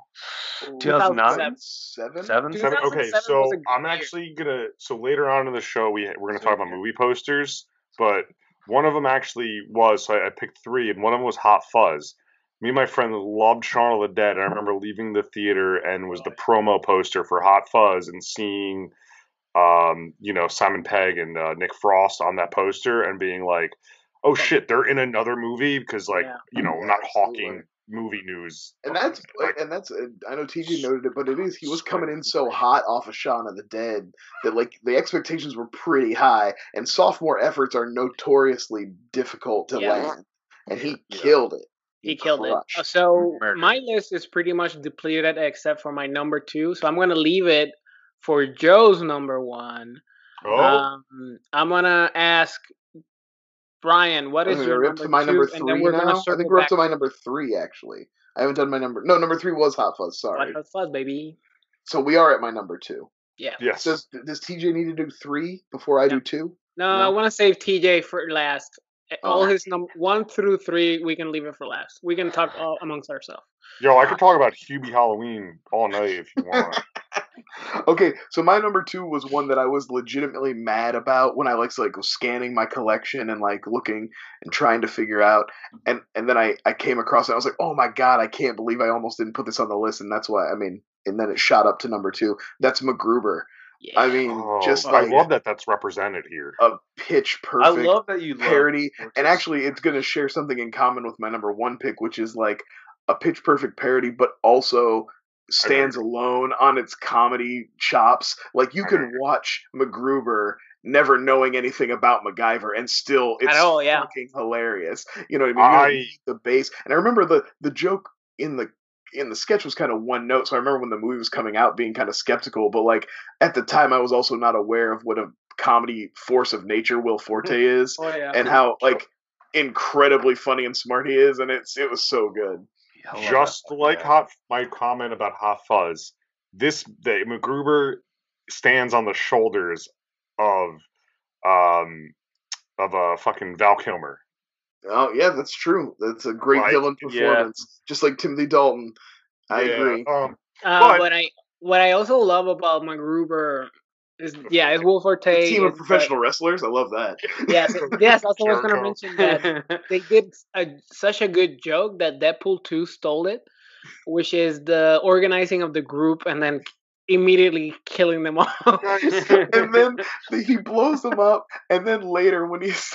2009? Seven. Seven. Seven. Okay, so was a good I'm actually gonna. So later on in the show, we we're gonna talk about movie posters, but one of them actually was. So I, I picked three, and one of them was Hot Fuzz. Me and my friend loved Shaun of the Dead. And I remember leaving the theater and was the promo poster for Hot Fuzz and seeing, um, you know, Simon Pegg and uh, Nick Frost on that poster and being like, "Oh shit, they're in another movie." Because like, Yeah. you know, Yeah, not absolutely. hawking movie news. And that's Like- and that's uh, I know TJ noted it, but it is he was coming in so hot off of Shaun of the Dead that like the expectations were pretty high, and sophomore efforts are notoriously difficult to Yeah. land, and he Yeah. killed it. he killed it. Uh. So Murdered. my list is pretty much depleted except for my number two. So I'm gonna leave it for Joe's number one. Oh, Um, I'm gonna ask Brian, what is Okay, your we're up number to my two? number and then three we're now. gonna I think we're up to my number three actually. I haven't done my number. No, number three was Hot Fuzz. Sorry. Hot Fuzz, baby. So we are at my number two. Yeah. yes. Does does TJ need to do three before I No. do two? No, No? I want to save TJ for last. Uh, All Oh. his num one through three, we can leave it for last. We can talk all amongst ourselves. Yo, I could talk about Hubie Halloween all night if you want. Okay, so my number two was one that I was legitimately mad about when I like like was scanning my collection and like looking and trying to figure out, and and then I I came across it. I was like, oh my god, I can't believe I almost didn't put this on the list, and that's why I mean, and then it shot up to number two. That's MacGruber. Yeah. I mean, Oh, just I love that that's represented here. a pitch perfect. I love that you parody, Fortress. and actually, it's going to share something in common with my number one pick, which is like a pitch perfect parody, but also stands alone on its comedy chops. Like you can watch MacGruber never knowing anything about MacGyver and still it's all, yeah. fucking hilarious. You know what I mean? I- the base. And I remember the the joke in the in the sketch was kind of one note. So I remember when the movie was coming out being kind of skeptical, but like at the time I was also not aware of what a comedy force of nature Will Forte is Oh yeah. and how like incredibly funny and smart he is and it's it was so good. I love just like Yeah. hot my comment about hot fuzz this the MacGruber stands on the shoulders of um of a uh, fucking Val Kilmer. Oh yeah, that's true. That's a great Like, villain yeah. performance. Just like Timothy Dalton. I Yeah, agree. Um, Uh, But- but I what I also love about MacGruber is yeah, it's Will A Forte. team of the- uh, professional wrestlers. I love that. Yes, yes. What I was gonna mention that they did a, such a good joke that Deadpool 2 stole it, which is the organizing of the group and then immediately killing them all. and then the- he blows them up, and then later when he's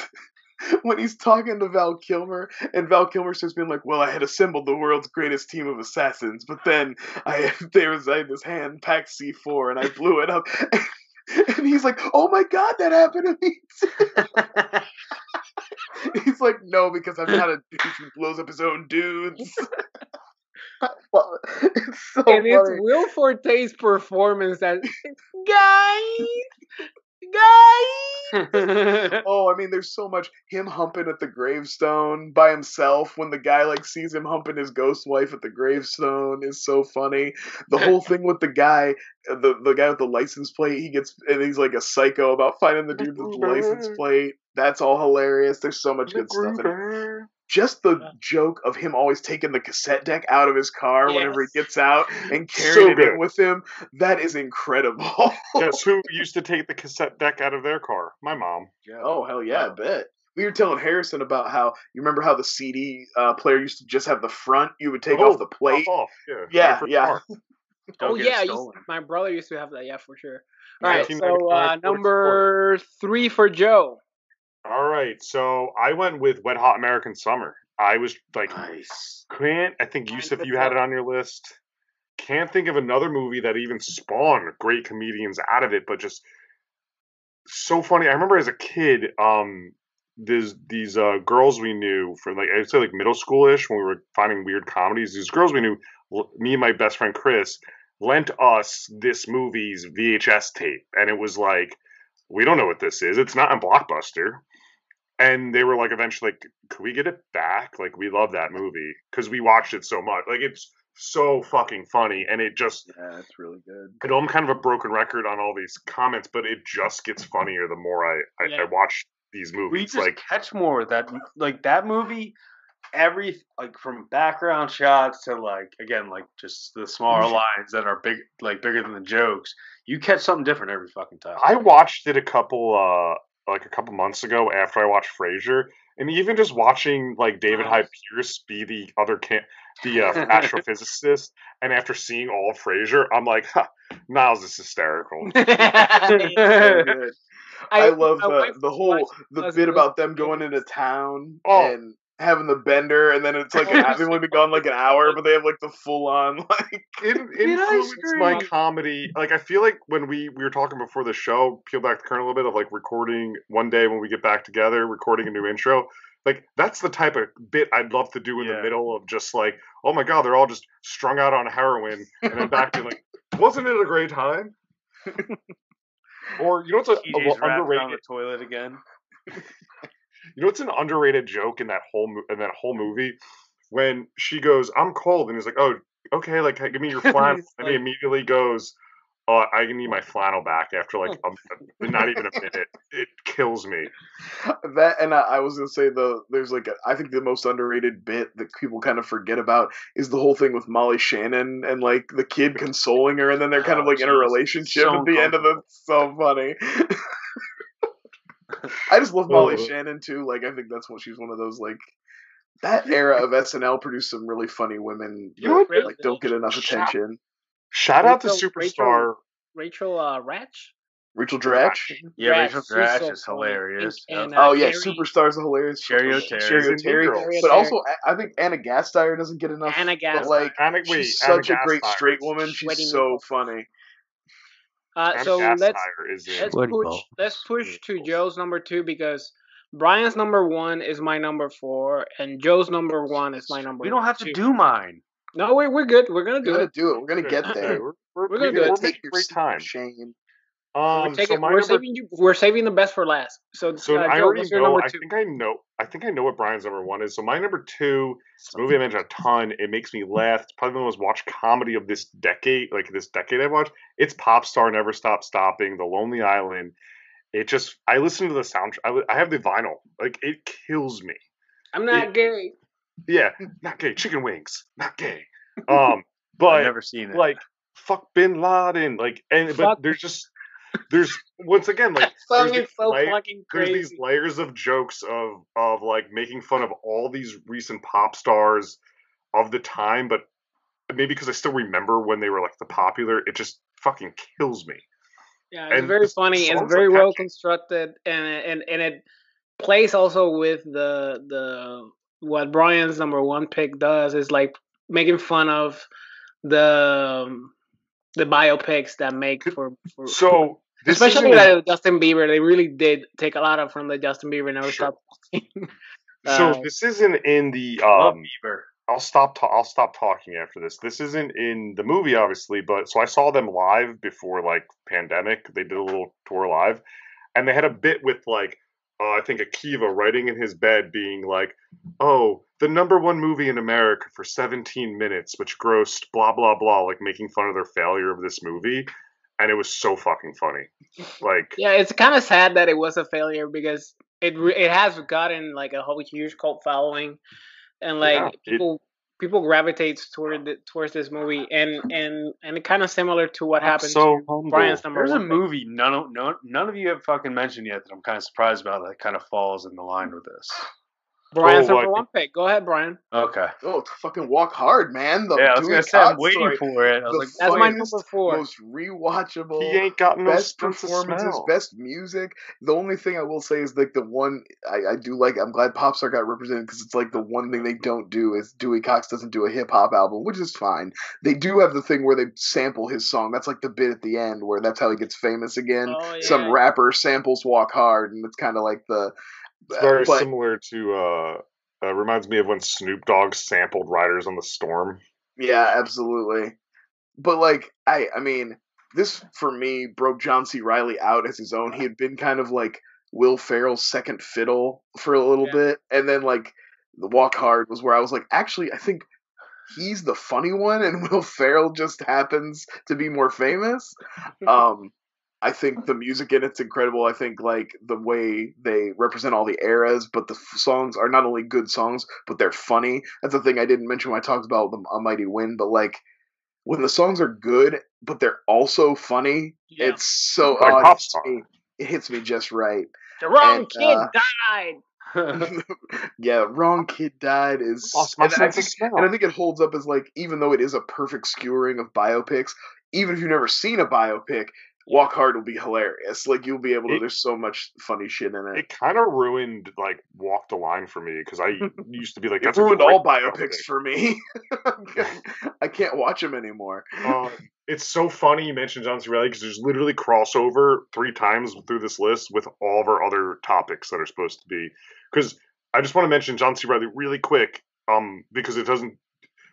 when he's talking to Val Kilmer, and Val Kilmer starts being like, "Well, I had assembled the world's greatest team of assassins, but then I there was I had this hand packed C4, and I blew it up." And he's like, "Oh my god, that happened to me!" too." he's like, "No, because I'm not a dude who blows up his own dudes." Well, it's so And it's Will Forte's performance that guys, guys. Oh, I mean, there's so much him humping at the gravestone by himself when the guy like sees him humping his ghost wife at the gravestone is so funny. The whole thing with the guy, the the guy with the license plate, he gets and he's like a psycho about finding the dude with the license plate. That's all hilarious. There's so much good stuff. In it. MacGruber. Just the Yeah. joke of him always taking the cassette deck out of his car whenever he gets out and So carrying it with him. That is incredible. Guess who used to take the cassette deck out of their car? My mom. Yeah. Oh hell yeah, I bet. We were telling Harrison about how you remember how the CD uh, player used to just have the front. You would take Oh, off the plate. Pop off. Yeah. Yeah, Right for the yeah. oh yeah, I used- my brother used to have that. Yeah, for sure. All right, so uh, number three for Joe. All right. So I went with Wet Hot American Summer. I was like, Nice. can't. I think Mine Yusuf, you had it on your list. Can't think of another movie that even spawned great comedians out of it, but just so funny. I remember as a kid, um, these these uh, girls we knew from like I'd say like middle schoolish when we were finding weird comedies. These girls we knew, l- me and my best friend Chris, lent us this movie's VHS tape, and it was like, we don't know what this is. It's not in Blockbuster. And they were like, eventually, like, could we get it back? Like, we love that movie because we watched it so much. Like, it's so fucking funny, and it just Yeah, that's really good. I know I'm kind of a broken record on all these comments, but it just gets funnier the more I I, I watch these We movies. just Like, catch more that like that movie. Every like from background shots to like again like just the smaller lines that are big like bigger than the jokes. You catch something different every fucking time. I watched it a couple uh like a couple months ago after I watched Frasier, and even just watching like David Nice. Hyde Pierce be the other can the uh, astrophysicist, and after seeing all of Frasier, I'm like, huh, Niles is hysterical. So good. I, love the the whole the bit about them going into town Oh. and having the bender, and then it's like an, they've only been gone like an hour, but they have like the full on like. it Did I influenced my comedy. Like I feel like when we we were talking before the show, peel back the curtain a little bit of like recording one day when we get back together, recording a new intro. Like that's the type of bit I'd love to do in Yeah. the middle of just like, oh my god, they're all just strung out on heroin, and then back to like, wasn't it a great time? or you know what's a, a TJ's wrapped underrated? the toilet again. You know what's an underrated joke in that whole mo- in that whole movie when she goes, "I'm cold," and he's like, "Oh, okay, like give me your flannel," He's and he immediately goes, "Oh, I need my flannel back." After like a, not even a minute, it kills me. That and I, I was gonna say the there's like a, I think the most underrated bit that people kind of forget about is the whole thing with Molly Shannon and like the kid consoling her, and then they're kind of Oh, like in a relationship So at the end of the. So funny. I just love Molly Oh. Shannon too. Like I think that's what she's one of those like. That era of SNL produced some really funny women You know that like don't get enough Shout- attention. Shout out to Superstar. Rachel uh, Ratch. Rachel Dratch. Yeah, Dratch, Rachel she's Dratch so is funny. hilarious. And- and, uh, Oh yeah, Carrie- Superstars are hilarious. Cheri Oteri. Cheri She's Oteri. Mean But also, I I think Anna Gasteyer doesn't get enough. Anna but Gasteyer. like, Anna, wait, she's Anna such a great straight woman. She's Sweaty so funny. Uh, so let's is let's push let's push to Joe's number two because Brian's number one is my number four and Joe's number one is my number. We don't have to do mine. No, we're we're good. We're gonna We're do gonna it. do it. We're gonna get there. We're, we're, We're gonna we- do it. we're Take your time. Shane. Um, we're taking, so we're number saving you. We're saving the best for last. So, So uh, I Joe, already know. I think I know. I think I know what Brian's number one is. So my number two, it's a movie I mentioned a ton. It makes me laugh. It's probably the most watched comedy of this decade. Like this decade, I've watched. It's Pop Star, Never Stop Stopping, The Lonely Island. It just. I listen to the soundtrack. I, I have the vinyl. Like it kills me. I'm not it- gay. Yeah, not gay. Chicken wings, not gay. Um, but I've but never seen it. like fuck Bin Laden. Like and Fuck. but there's just there's once again like there's is so these la- fucking there's these layers of jokes of of like making fun of all these recent pop stars of the time, but maybe because I still remember when they were like the popular, it just fucking kills me. Yeah, it's and very funny. It's very well catchy. constructed, and and and it plays also with the the what Brian's number one pick does is like making fun of the um, the biopics that make for, for So this especially isn't- like Justin Bieber. They really did take a lot of from the Justin Bieber Never Sure. Stop. Talking. so Uh, this isn't in the um Bieber. I'll stop. Ta- I'll stop talking after this. This isn't in the movie, obviously, but so I saw them live before like pandemic. They did a little tour live, and they had a bit with like uh, I think Akiva writing in his bed, being like, "Oh, the number one movie in America for 17 minutes, which grossed blah blah blah," like making fun of their failure of this movie, and it was so fucking funny. Like, yeah, it's kind of sad that it was a failure because it it has gotten like a whole huge cult following, and like Yeah, people people gravitates toward the, towards this movie, and and and kind of similar to what happened so to humble. Brian's number There's a one. pick. movie none of no, none of you have fucking mentioned yet that I'm kind of surprised about that kind of falls in the line with this. Brian's number one pick. Go ahead, Brian. Okay. Oh, fucking walk hard, man. The Yeah, I was Dewey gonna say I'm waiting story. for it. I was The like, That's my number four. Most rewatchable. he ain't got no best performances, smell. best music. The only thing I will say is like the one I, I do like. I'm glad Popstar got represented because it's like the one thing they don't do is Dewey Cox doesn't do a hip hop album, which is fine. They do have the thing where they sample his song. That's like the bit at the end where that's how he gets famous again. Oh, Some rapper samples "Walk Hard," and it's kind of like the. It's very but- similar to. uh uh, reminds me of when Snoop Dogg sampled "Riders on the Storm." Yeah, absolutely. But like I I mean, this for me broke John C. Reilly out as his own. He had been kind of like Will Ferrell's second fiddle for a little Yeah. bit. And then like the Walk Hard was where I was like, actually I think he's the funny one and Will Ferrell just happens to be more famous. Um I think the music in it's incredible. I think like the way they represent all the eras, but the f- songs are not only good songs, but they're funny. That's the thing I didn't mention when I talked about the A Mighty Wind. But like when the songs are good, but they're also funny, Yeah. it's so Like oh, it, Pop hits me, it hits me just right. the wrong and, kid uh, died. yeah, wrong kid died is Lost and I think and I think it holds up as like even though it is a perfect skewering of biopics, even if you've never seen a biopic, Walk Hard will be hilarious. Like you'll be able to. It- there's so much funny shit in it. it kind of ruined like Walk the Line for me because I used to be like that's ruined all biopics biopic. for me. I can't watch them anymore. Uh, it's so funny you mentioned John C. Reilly because there's literally crossover three times through this list with all of our other topics that are supposed to be. Because I just want to mention John C. Reilly really quick, um, because it doesn't.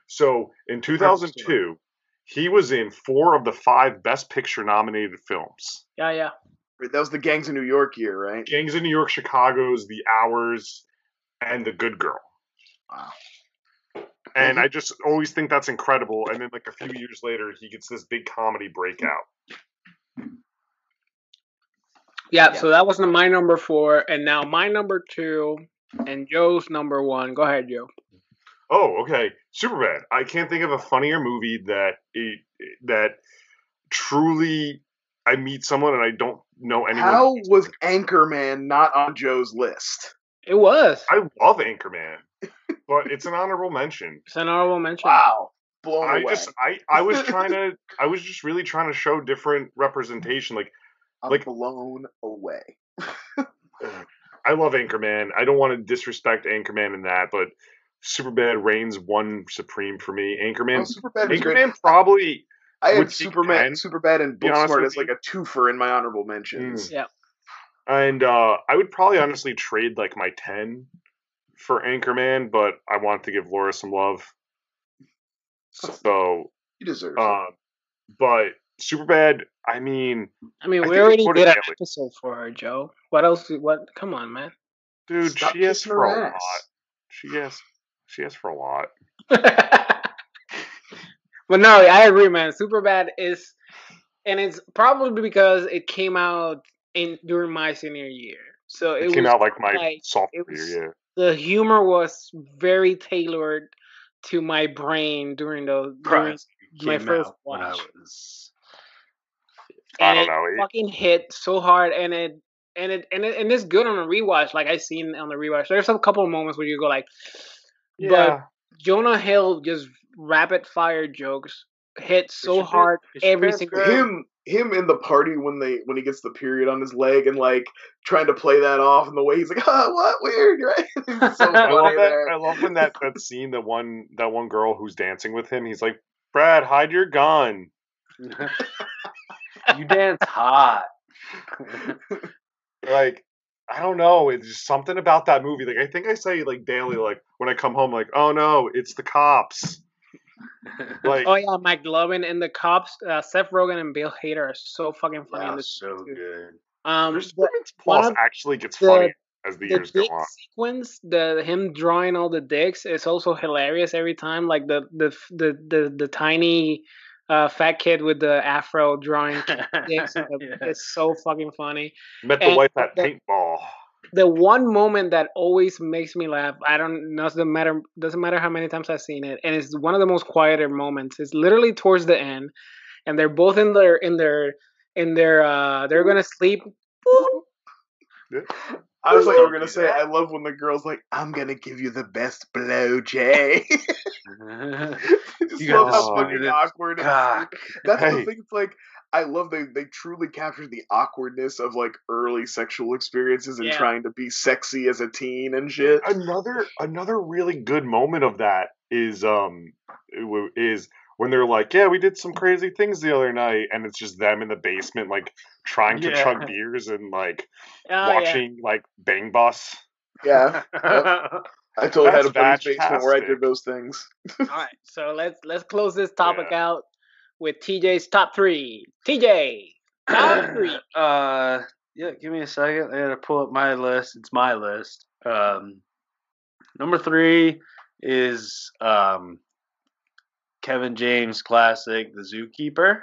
So in 2002, he was in four of the five Best Picture nominated films. Yeah, yeah. That was the Gangs of New York year, right? Gangs of New York, Chicago's, The Hours, and The Good Girl. Wow. And Mhm. I just always think that's incredible. And then, like a few years later, he gets this big comedy breakout. Yeah, Yeah. so that was my number four, and now my number two, and Joe's number one. Go ahead, Joe. Oh, okay. Superbad. I can't think of a funnier movie that it, that truly I meet someone and I don't know anyone. How was Anchorman not on Joe's list? It was. I love Anchorman, but it's an honorable mention. It's an honorable mention. Wow, blown I away. just I I was trying to I was just really trying to show different representation. Like I'm Like- blown away. I love Anchorman. I don't want to disrespect Anchorman in that, but Superbad reigns one supreme for me. Anchorman, Oh, Superbad was great. Anchorman probably. I had would take Superman, 10, Superbad, and be Booksmart as like a twofer in my honorable mentions. Mm. And uh, I would probably honestly trade like my 10 for Anchorman, but I want to give Laura some love. So, You deserve it. uh, but Superbad, I mean, I mean, I we think already it's did an episode for her, Joe. What else? What? Come on, man. dude, Stop she asks for a lot. She asks, she asks for a lot. but no, I agree, man. Super bad is, and it's probably because it came out in during my senior year, so it, It, came was out like my like- sophomore it was- year. the humor was very tailored to my brain during those during, my first out when I was. Yeah. I don't know. It- fucking hit so hard, and it and it and it and it's good on a rewatch. Like I seen on the rewatch, there's a couple of moments where you go like, yeah. but Jonah Hill just rapid fire jokes hit so should hard it every single him him in the party when they when he gets the period on his leg and like trying to play that off and the way he's like, oh, what weird, right? So I love that. there. I love when that that scene, that one that one girl who's dancing with him, he's like, Brad, hide your gun. you dance hot. Like, I don't know. It's just something about that movie. Like, I think I say like daily, like when I come home, like, oh no, it's the cops. Like, Oh yeah, McLovin and the cops, uh, Seth Rogen and Bill Hader are so fucking funny in this. so too. good. Um, the, Perseverance one Plus actually gets the- funny as the the years go dick on. sequence, the him drawing all the dicks, is also hilarious every time. Like the the the the, the tiny uh, fat kid with the afro drawing dicks. Yeah. It's so fucking funny. Met the and wife at the- paintball. The one moment that always makes me laugh, I don't doesn't matter doesn't matter how many times I've seen it, and it's one of the most quieter moments. It's literally towards the end, and they're both in their in their in their uh they're gonna sleep. I was like, we're gonna say, that. I love when the girl's like, I'm gonna give you the best blow, Jay. You love got how fucking awkward. it is. Cock. That's the thing. It's like I love they they truly captured the awkwardness of like early sexual experiences and Yeah. trying to be sexy as a teen and shit. Another another really good moment of that is um is when they're like, yeah, we did some crazy things the other night, and it's just them in the basement, like trying to Yeah. chug beers and like Oh, yeah. watching like Bang Bus. Yeah, I totally had a That's buddy's basement where I did those things. All right, so let's let's close this topic out with TJ's top three. TJ, top three. Uh, yeah, give me a second. I gotta pull up my list. It's my list. Um, number three is um, Kevin James classic, The Zookeeper.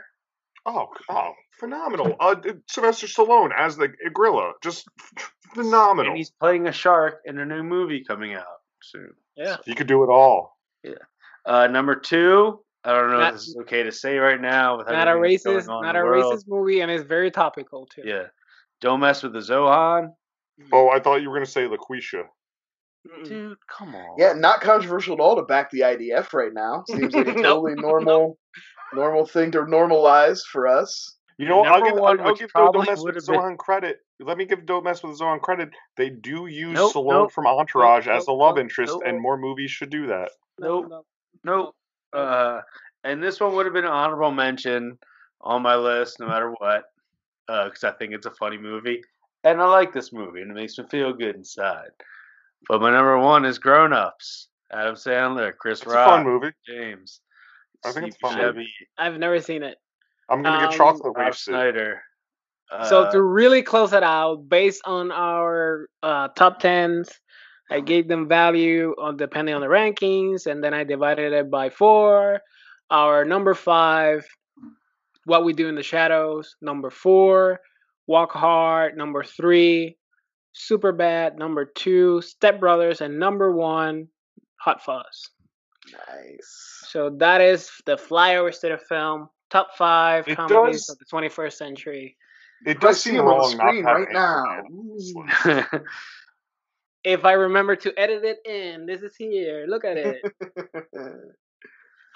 Oh, oh, phenomenal! Uh, Sylvester Stallone as the gorilla, just phenomenal. And he's playing a shark in a new movie coming out soon. Yeah. He could do it all. Uh, number two, I don't know Not- if this is okay to say right now. Not a everything going racist, on not a world. racist movie, and it's very topical too. Yeah. Don't mess with the Zohan. Oh, I thought you were gonna say LaQuisha. Mm-mm. Dude, come on. Yeah, not controversial at all to back the IDF right now. Seems like a totally normal, normal thing to normalize for us. You know, I'll give, one, I'll, I'll give Don't Mess with would've been- Zohan credit. Let me give Don't Mess with Zohan credit. They do use Nope, Stallone nope, from Entourage nope, as the nope, love nope, interest, nope. and more movies should do that. Nope. Nope. Uh, and this one would have been an honorable mention on my list, no matter what, because I think it's a funny movie, and I like this movie, and it makes me feel good inside. But my number one is Grown Ups. Adam Sandler, Chris It's a Rock, fun movie. James, I think it's Steve a fun Buscemi, I've never seen it. I'm gonna Um, get chocolate Rob wasted. Schneider. so Uh, to really close it out, based on our uh, top tens, I gave them value on depending on the rankings, and then I divided it by four. Our number five, What We Do in the Shadows. Number four, Walk Hard. Number three, Super Bad. Number two, Step Brothers, and number one, Hot Fuzz. Nice. So that is the flyovers to the film. Top five It comedies does- of the 21st century. It does seem on the wrong screen to right now. If I remember to edit it in, this is here. Look at it. Um,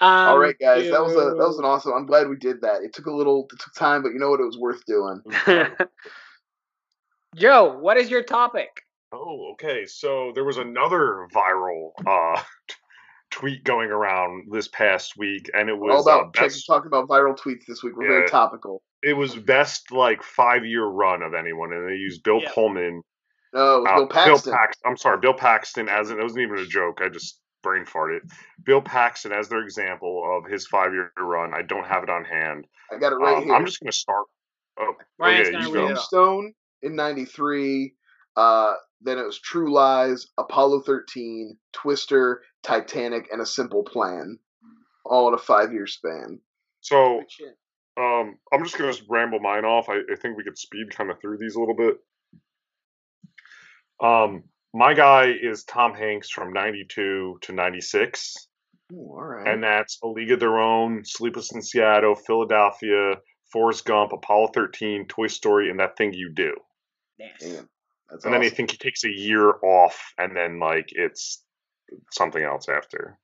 All right, guys, that was a that was an awesome. I'm glad we did that. It took a little, it took time, but you know what? It was worth doing. Joe, what is your topic? Oh, okay. So there was another viral uh, tweet going around this past week, and it We're all was uh, about check- best. talking about viral tweets this week. We're very topical. It was best like five year run of anyone, and they used Bill Yeah. Pullman. No, uh, Bill Paxton. Paxton. I'm sorry, Bill Paxton. As in, it wasn't even a joke. I just brain farted. Bill Paxton as their example of his five year run. I don't have it on hand. I got it right Um, here. I'm just gonna start. Oh, oh Ryan's yeah, gonna you go. it off. Tombstone in '93. Uh, then it was True Lies, Apollo 13, Twister, Titanic, and A Simple Plan, all in a five-year span. So Um, I'm just gonna ramble mine off. I, I think we could speed kind of through these a little bit. Um, my guy is Tom Hanks from '92 to '96, Ooh, all right. and that's A League of Their Own, Sleepless in Seattle, Philadelphia, Forrest Gump, Apollo 13, Toy Story, and That Thing You Do. Yes. Damn, that's And then I awesome. think he takes a year off, and then like it's something else after.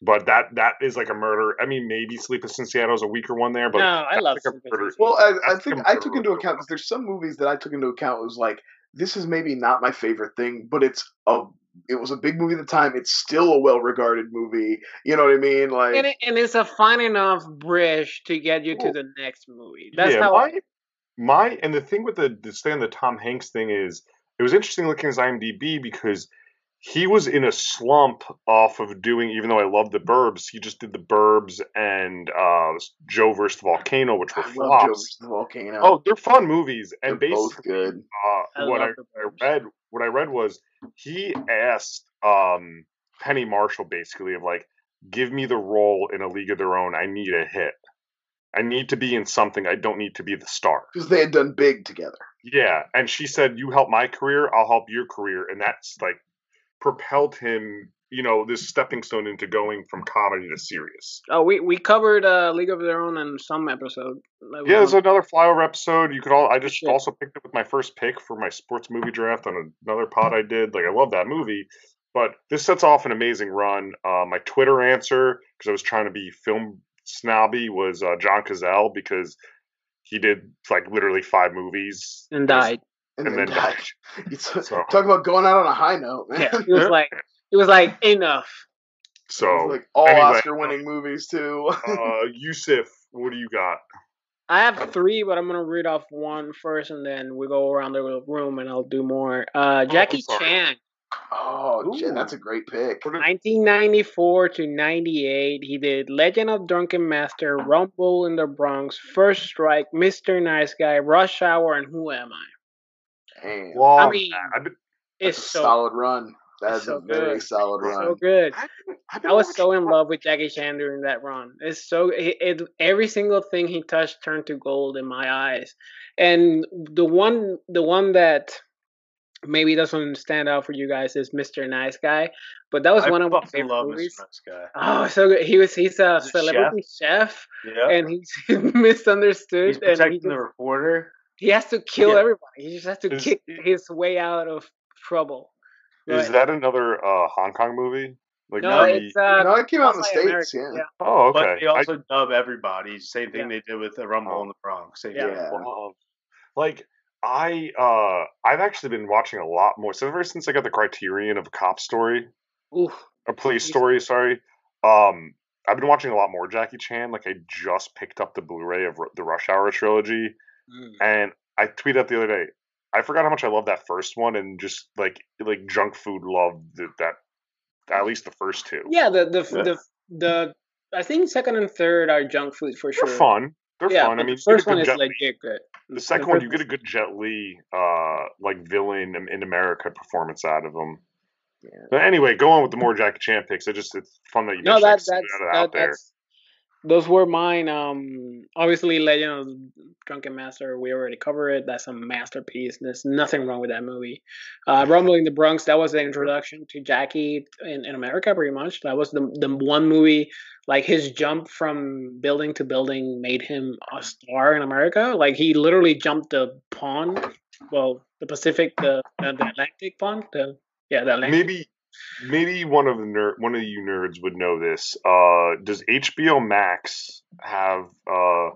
But that that is like a murder. I mean, maybe Sleepless in Seattle is a weaker one there, but no, I love like Sleepless murder. Well, I, I think I took into account because there's some movies that I took into account. It was like this is maybe not my favorite thing, but it's a it was a big movie at the time. It's still a well regarded movie. You know what I mean? Like and, it, and it's a fine enough bridge to get you to the next movie. That's yeah, how. my, my and the thing with the, the stay on the Tom Hanks thing is it was interesting looking at his IMDb because he was in a slump off of doing even though I love the Burbs, he just did the Burbs and uh, Joe versus the Volcano, which were I love Joe flops. versus the Volcano. Oh, they're fun movies, and They're both basically, good. uh, I what I, I read, what I read was he asked um, Penny Marshall basically of like, give me the role in a League of Their Own. I need a hit. I need to be in something. I don't need to be the star. because they had done big together. Yeah, and she said, "You help my career, I'll help your career," and that's like propelled him, you know, this stepping stone into going from comedy to serious. Oh, we we covered uh, League of Their Own in some episode. Yeah, there's on- another flyover episode. You could all. I just Shit. also picked it with my first pick for my sports movie draft on another pod I did. Like I love that movie, but this sets off an amazing run. Uh, my Twitter answer because I was trying to be film snobby was uh, John Cazale because he did like literally five movies and died. And, And then then died. died. So- Talk about going out on a high note, man. Yeah, it was like it was like enough. So like all anyway, Oscar-winning movies too. uh, Yusuf, what do you got? I have three, but I'm gonna read off one first, and then we go around the room, and I'll do more. Uh, Jackie sorry. Chan, oh, Jen, Ooh. that's a great pick. 1994 to 98. He did Legend of Drunken Master, Rumble in the Bronx, First Strike, Mr. Nice Guy, Rush Hour, and Who Am I? Damn, Love I mean, that. I've It's a so solid run. That's so a very good. solid run. so good. I've I've been I was so watching- in love with Jackie Chan during that run. It's so it, it every single thing he touched turned to gold in my eyes. And the one the one that maybe doesn't stand out for you guys is Mr. Nice Guy, but that was I one of my fucking favorite love movies. Mr. Nice Guy. Oh, so good. He was he's a He's a celebrity chef, Yeah. and he's misunderstood He's and he, protecting just- the reporter. he has to kill Yeah. everybody. He just has to Is- kick his way out of trouble. Is But- that another uh, Hong Kong movie? Like no, maybe- it's uh no, it came out in the states. American, Yeah. oh, okay. But they I- also dub everybody. Same thing they did with the Rumble Oh. in the Bronx. Same Yeah. thing. Yeah. love- like I uh I've actually been watching a lot more. So ever since I got the Criterion of a cop story, oof. a police story, sorry. Um, I've been watching a lot more Jackie Chan. Like I just picked up the Blu-ray of the Rush Hour trilogy, Mm. and I tweeted out the other day. I forgot how much I love that first one, and just like like junk food loved that, that at least the first two. Yeah, the the Yeah. the the I think second and third are junk food for They're sure. fun. They're yeah, fun. I mean, the first one is Jet Li- legit good. The second one, first you get a good Jet Li, uh, like villain in, America performance out of them. Yeah. But anyway, go on with the more Jackie Chan picks. I just it's fun that you No, that that's that, out there. that's those were mine. Um, obviously, Legend of Drunken Master. We already covered it. That's a masterpiece. There's nothing wrong with that movie. Uh, Rumbling the Bronx. That was the introduction to Jackie in, in America, pretty much. That was the the one movie. Like his jump from building to building made him a star in America. Like he literally jumped the pond. Well, the Pacific, the the, the Atlantic pond. The yeah, the Atlantic. Maybe maybe one of the ner- one of you nerds would know this. Uh, does HBO Max have uh,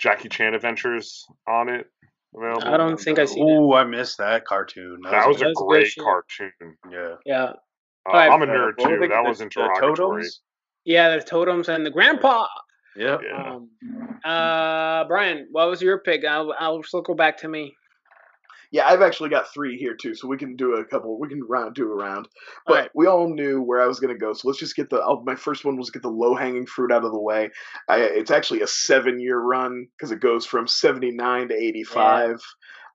Jackie Chan Adventures on it available? I don't think I see it. Ooh, I missed that cartoon. That was a That's great shit. cartoon. yeah. Yeah, Uh, Alright, I'm a Uh, nerd what too. they- That the- wasn't the totems? yeah. There's totems and the grandpa. Yep. Yeah. Um, uh, Brian, what was your pick? I'll I'll circle back to me. Yeah, I've actually got three here too, so we can do a couple. We can round do a round, but Alright. we all knew where I was going to go. So let's just get the. Oh, my first one was get the low hanging fruit out of the way. I, it's actually a seven year run because it goes from seventy nine to eighty five.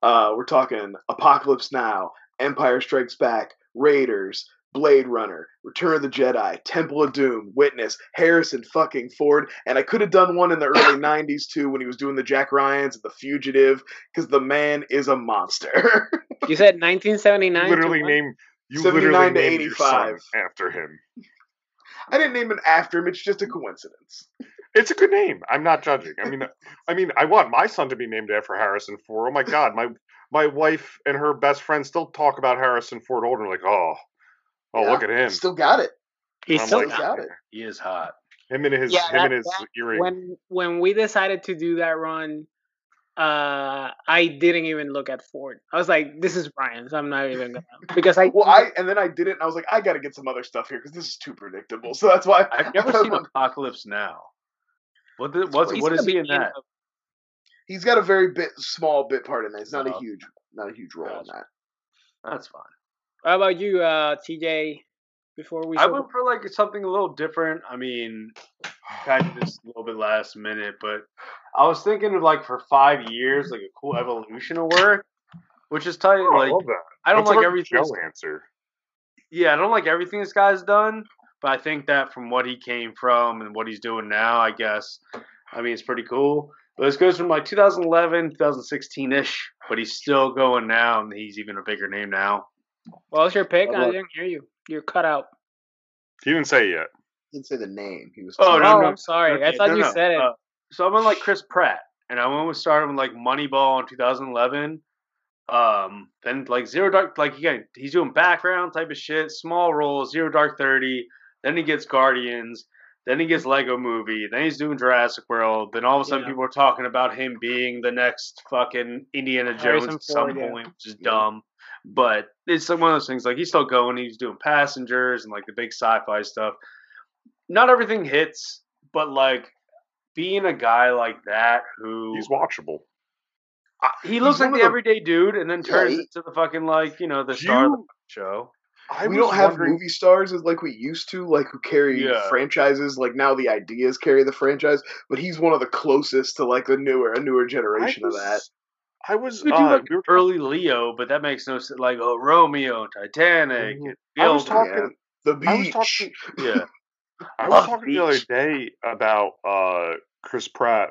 Uh, we're talking Apocalypse Now, Empire Strikes Back, Raiders, Blade Runner, Return of the Jedi, Temple of Doom, Witness, Harrison fucking Ford, and I could have done one in the early '90s too when he was doing the Jack Ryan's and the Fugitive because the man is a monster. You said 1979. literally what? name you 79 literally to named your son 85. after him. I didn't name it after him. It's just a coincidence. It's a good name. I'm not judging. I mean, I mean, I want my son to be named after Harrison Ford. Oh my God, my my wife and her best friend still talk about Harrison Ford older. Like, oh, oh, Yeah, look at him. Still got it. He's I'm still like, got got it. He is hot. him and his Yeah, him and his that- earring. when when we decided to do that run, uh, I didn't even look at Ford. I was like, "This is Brian's. so I'm not even gonna because I Well, I and then I did it, and I was like, I got to get some other stuff here because this is too predictable. So that's why I've never seen Apocalypse Now. What the, what's, he's what gonna he in that? a- He's got a very bit small bit part in that. It's not a Oh. huge, not a huge role in that. That's fine. How about you, uh, TJ? Before we I went for like something a little different. I mean, kind of just a little bit last minute, but I was thinking of like for five years, like a cool evolution of work, which is tight. Oh, like love. I don't That's like everything. Joe answer. Yeah, I don't like everything this guy's done, but I think that from what he came from and what he's doing now, I guess, I mean, it's pretty cool. But this goes from like 2011, 2016 ish, but he's still going now, and he's even a bigger name now. What was your pick? I didn't hear you. You're cut out. He didn't say it yet. Didn't say the name. He was. Oh, Oh, no, no. I'm sorry. I thought no, you no. said it. Uh, so I went like Chris Pratt, and I went with starting with like Moneyball in 2011. Um, then like Zero Dark, like again, he's doing background type of shit, small roles, Zero Dark Thirty. Then he gets Guardians. Then he gets Lego Movie. Then he's doing Jurassic World. Then all of a sudden, Yeah. people are talking about him being the next fucking Indiana Jones Harrison at some Ford, yeah. point, which is Yeah. dumb. But it's one of those things. Like he's still going. He's doing Passengers and like the big sci-fi stuff. Not everything hits, but like being a guy like that who He's watchable. uh, he looks he's like the, the- everyday dude, and then Yeah, turns he- into the fucking like you know the star of the show. I we don't have movie stars as like we used to, like who carry Yeah. franchises. Like now, the ideas carry the franchise, but he's one of the closest to like the newer, a newer generation I of that. Was- I was. Uh, like we were early Leo, but that makes no sense. Like oh Romeo, Titanic, Mhm. I was Gilda. talking- The beach. I was talking. Yeah, I was talking Beach. the other day about uh, Chris Pratt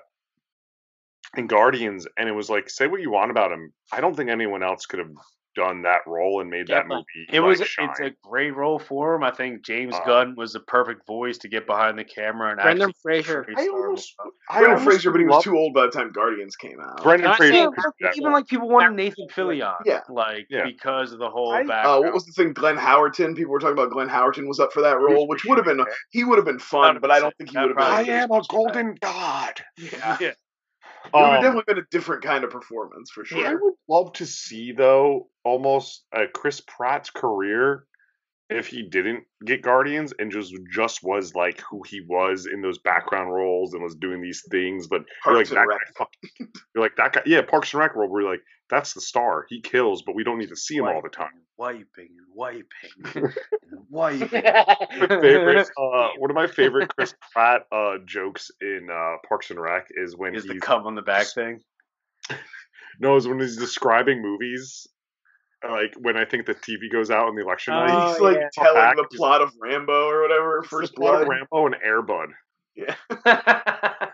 and Guardians, and it was like, say what you want about him. I don't think anyone else could have done that role and made that movie. it like, was. shine. It's a great role for him. I think James Uh, Gunn was the perfect voice to get behind the camera and Brendan actually Fraser. I Star Wars almost. I Brendan almost Fraser, but he was too old by the time Guardians came out. Brendan Not Fraser. saying- could do that Even like people wanted Nathan Fillion, Yeah. like Yeah. because of the whole I- background. Uh, what was the thing? Glenn Howerton. People were talking about Glenn Howerton was up for that role, which would have been he would have been fun, but I don't think he would have I am a golden god. Yeah. yeah. It would have Um, definitely been a different kind of performance for sure. I would love to see though almost a Chris Pratt's career if he didn't get Guardians and just just was like who he was in those background roles and was doing these things, but you're like and that Rec. guy you're like that guy yeah, Parks and Rec world where you're like, that's the star. He kills, but we don't need to see him all the time. Wiping and wiping and wiping. My favorite, uh, one of my favorite Chris Pratt uh, jokes in uh, Parks and Rec is when Is he's the cum on the back thing? no, is when he's describing movies. Like when I think the TV goes out on the election night. Oh, He's like yeah. telling Back the plot of Rambo or whatever, It's First plot of Blood. Rambo and Airbud. Yeah.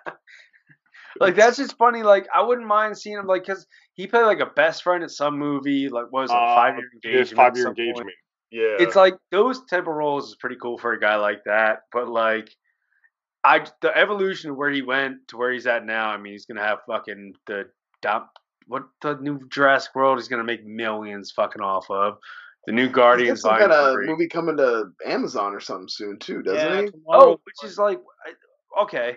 like that's just funny. Like I wouldn't mind seeing him like because he played like a best friend at some movie. Like what was it, Uh, five year His engagement? five year some point. engagement. Yeah. It's like those type of roles is pretty cool for a guy like that. But like, I the evolution of where he went to where he's at now. I mean, he's gonna have fucking the dom- what the new Jurassic World. is gonna make millions fucking off of. the new He's got Guardians some Volume kind of Three. movie coming to Amazon or something soon too, doesn't yeah, he? tomorrow- Oh, which is like, okay.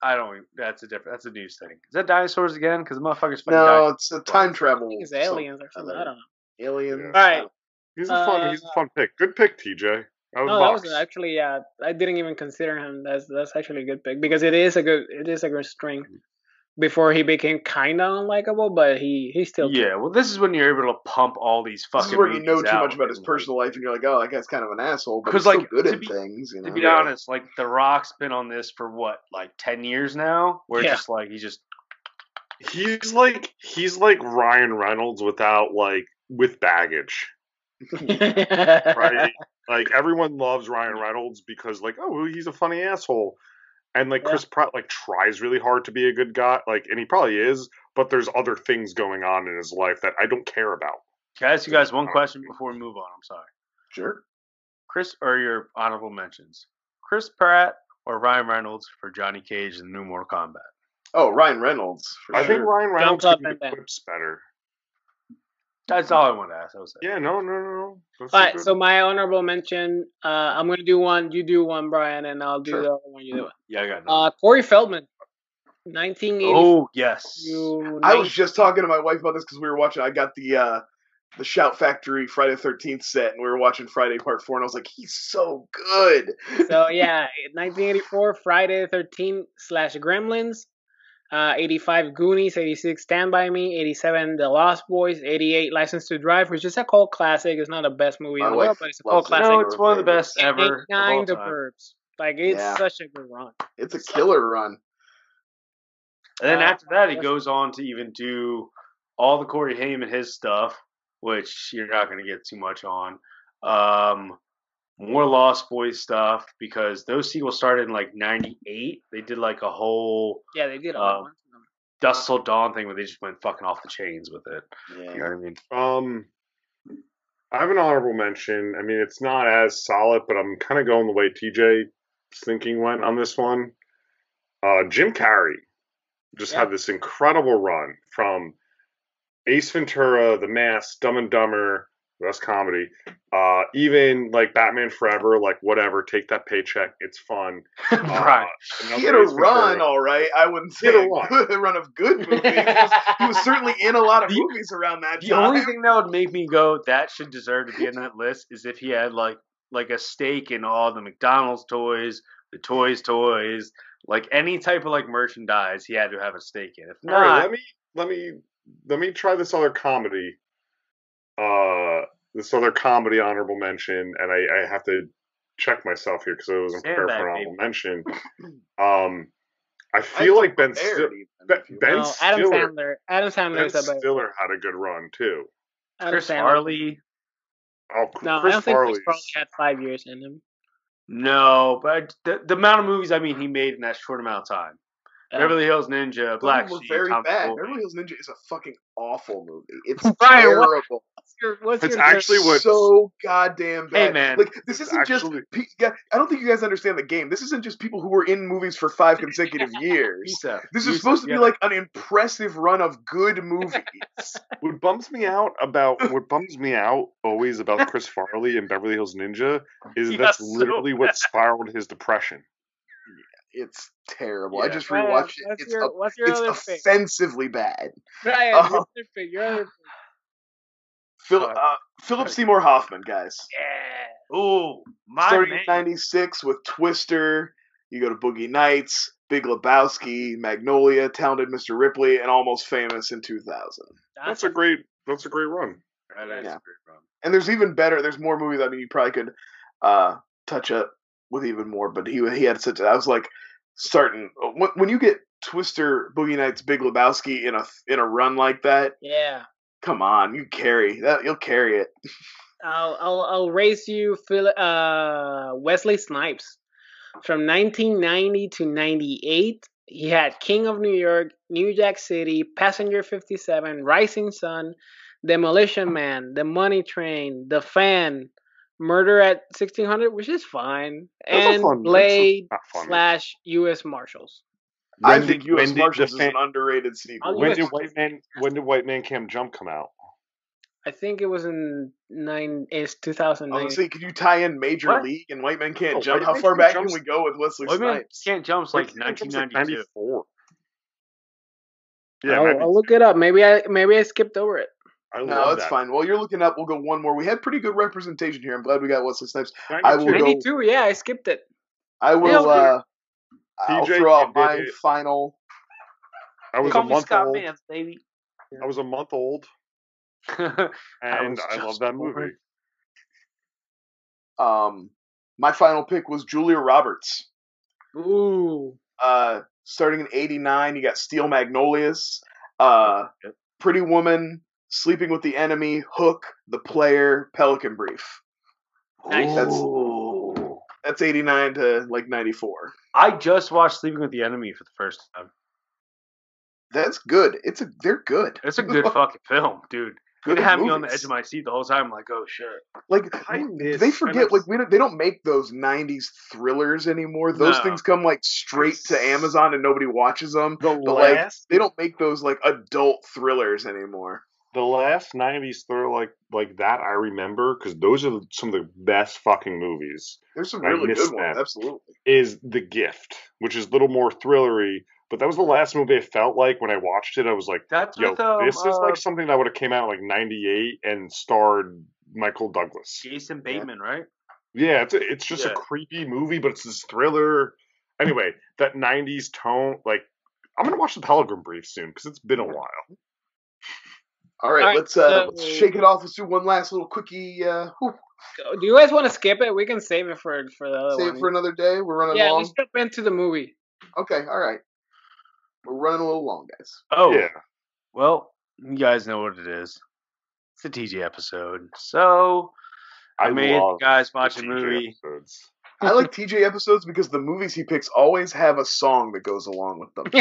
I don't. That's a different. That's a news thing. Is that dinosaurs again? Because the motherfuckers. fucking No, died. it's a time travel. I think it's aliens or something. I don't know. Aliens. Yeah. All right. He's a fun. he's a uh, fun pick. Good pick, TJ. That was No, that was actually yeah. I didn't even consider him. That's that's actually a good pick because it is a good it is a good string. Before he became kind of unlikable, but he he still Yeah. Well, this is when you're able to pump all these fucking. This is where you know too much about his personal life, and you're like, oh, that guy's kind of an asshole, but 'Cause, he's still like, good to at be- things. You know. To be Yeah. honest, like The Rock's been on this for what, like ten years now. Where Yeah. just like he just He's like he's like Ryan Reynolds without like with baggage, right? like everyone loves Ryan Reynolds because like oh he's a funny asshole, and like Yeah. Chris Pratt like tries really hard to be a good guy, like and he probably is, but there's other things going on in his life that I don't care about. Can I ask you guys one question before we move on? I'm sorry. Sure. Chris or your honorable mentions. Chris Pratt or Ryan Reynolds for Johnny Cage in the new Mortal Kombat. Oh, Ryan Reynolds. For I sure. think Ryan Reynolds up could be and down. quips better. That's all I want to ask. I was saying. Yeah, no, no, no, no. That's All a right, good- so my honorable mention. Uh, I'm gonna do one. You do one, Brian, and I'll do Sure. the other one. You do it. Yeah, I got Uh. Corey Feldman, 1980. oh yes. I was just talking to my wife about this because we were watching. I got the uh the Shout Factory Friday Thirteenth set, and we were watching Friday Part Four, and I was like, he's so good. so yeah, 1984 Friday the 13th slash Gremlins, uh, 85 Goonies, 86 Stand by Me, 87 The Lost Boys, 88 License to Drive, which is a cult classic. It's not the best movie in the world, but it's a cult it. classic. no, it's one of the best And ever. of 89 The time. Burbs. Like it's Yeah. such a good run. It's a killer run. And then Uh, after that, he goes on to even do all the Corey Haim and his stuff, which you're not going to get too much on. Um, more Lost Boys stuff because those sequels started in like '98. They did like a whole Yeah, they did a Um, lot. of them. Dust Till Dawn thing where they just went fucking off the chains with it. Yeah. You know what I mean? Um, I have an honorable mention. I mean, it's not as solid, but I'm kind of going the way TJ's thinking went on this one. Uh, Jim Carrey just Yeah. had this incredible run from Ace Ventura, The Mask, Dumb and Dumber, best comedy. Uh, even like Batman Forever, like whatever, take that paycheck. It's fun. Uh, right. He had a run, all right. I wouldn't He say had a a, run. good run of good movies. He was, he was certainly in a lot of The- movies around that The time. only thing that would make me go that should deserve to be on that list is if he had like like a stake in all the McDonald's toys, the Toys Toys, like any type of like merchandise, he had to have a stake in. If All right, not, let me let me let me try this other comedy. Uh, this other comedy honorable mention, and I, I have to check myself here because I wasn't prepared Sandbag, for an baby. honorable mention. Um, I I feel like Ben prepared Stiller, even, Ben, Ben no, Adam Stiller, Sandler. Adam Sandler Ben is the best. Stiller had a good run too. Adam Chris Sandler. Farley, Oh, No, Chris I don't think Farley's. Chris Farley had five years in him. no, but the, the amount of movies I mean he made in that short amount of time. Yeah. Beverly Hills Ninja, Black Black were Sheep, very Tom bad. Foley. Beverly Hills Ninja is a fucking awful movie. It's Brian, what- terrible. What's your, what's It's your actually what- so goddamn bad. Hey, man. like this isn't just. actually- Pe- yeah, I don't think you guys understand the game. This isn't just people who were in movies for five consecutive years. Pizza. This is Pizza, supposed to be like an impressive run of good movies. What bums me out about what bums me out always about Chris Farley and Beverly Hills Ninja is Yeah, that's so literally what spiraled his depression. It's terrible. I just Brian, rewatched it. It's your, a- what's your it's other pick? offensively bad. Brian, Uh, your other pick. Your other pick. Phil, uh, Philip Seymour Hoffman, guys. Yeah. Ooh, my Starting man. in '96 with Twister. You go to Boogie Nights, Big Lebowski, Magnolia, Talented Mr. Ripley, and Almost Famous in 2000. That's a great that's a great run. That is Yeah. a great run. And there's even better. There's more movies. I mean, you probably could uh, touch up with even more. But he he had such. I was like starting when, when you get Twister, Boogie Nights, Big Lebowski in a in a run like that. Yeah. Come on, you carry that. You'll carry it. I'll I'll I'll raise you Phil uh Wesley Snipes. From 1990 to 98, he had King of New York, New Jack City, Passenger 57, Rising Sun, Demolition Man, The Money Train, The Fan, Murder at 1600, which is fine, That's a and fun- that's Blade not fun. slash U.S. Marshals. I When think did- U.S. when did Marshals the is an fan- underrated sequel. I'll When did White Man when did White Man Can't Jump come out? I think it was in nine. It's two thousand I was nine. could you tie in Major What? League and White Men Can't Oh, Jump? White How Men far Can't back Jump's- can we go with Wesley White Man Snipes? Can't Jump's like Like, it's 1992. 94. Yeah, I'll, 90 I'll look it up. Maybe I maybe I skipped over it. I No, love that's that. fine. While you're looking up, we'll go one more. We had pretty good representation here. I'm glad we got Wesley Snipes. I will 92. go- Ninety two. Yeah, I skipped it. I will. Nailed. Uh, I'll TJ, throw out my it. final. I was Call a month Scott old. Vance, baby. I was a month old, and was I, love that born. movie. Um, my final pick was Julia Roberts. Ooh. Uh, starting in '89, you got Steel Magnolias, uh, Yep. Pretty Woman, Sleeping with the Enemy, Hook, The Player, Pelican Brief. Nice. That's that's '89 to like '94. I just watched Sleeping with the Enemy for the first time. That's good. It's a they're good. It's a good fucking film, dude. Good It had me on the edge of my seat the whole time. I'm like, oh shit. Like I miss- they I forget miss- like we don't, they don't make those 90s thrillers anymore. Those No. things come like straight to Amazon and nobody watches them. The But like last, they don't make those like adult thrillers anymore. The last '90s thriller like like that I remember because those are some of the best fucking movies. There's some really good ones, absolutely. Is The Gift, which is a little more thrillery, but that was the last movie I felt like when I watched it. I was like, That's yo, with um, this is uh, like something that would have came out in, like '98 and starred Michael Douglas. Jason Bateman, right? Yeah, it's a, it's just Yeah. a creepy movie, but it's this thriller. Anyway, that '90s tone, like I'm gonna watch the Pelican Brief soon because it's been a while. All right, All right, let's uh so- let's shake it off. Let's do one last little quickie. Uh, Do you guys want to skip it? We can save it for for the other save one. it for another day. We're running yeah, long. let's jump into the movie. Okay, all right. We're running a little long, guys. Oh, Yeah, well, you guys know what it is. It's a TJ episode. So I, made love guys the watch a TJ movie. episodes. I like TJ episodes because the movies he picks always have a song that goes along with them.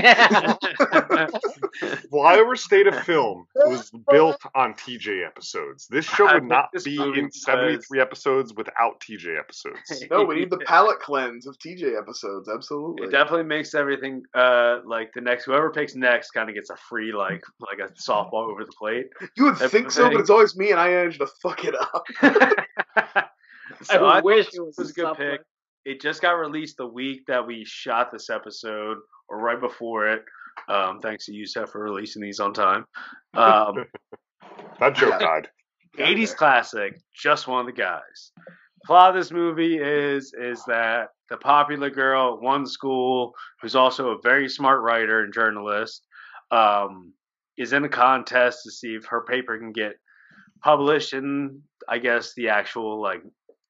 Flyover State of Film was built on TJ episodes. This show would not be in 73 episodes without TJ episodes. No, we need the palate cleanse of TJ episodes. Absolutely. It definitely makes everything uh like the next whoever picks next kind of gets a free like like a softball over the plate. You would That's think so, but it's always me, and I manage to fuck it up. so I I, wish wish it was this was a a good softball. pick. It just got released the week that we shot this episode, or right before it. Um, thanks to Jusef for releasing these on time. Um, That joke died. 80s classic, just one of the guys. Plot of this movie is is that the popular girl at one school, who's also a very smart writer and journalist, um, is in a contest to see if her paper can get published in, I guess, the actual like,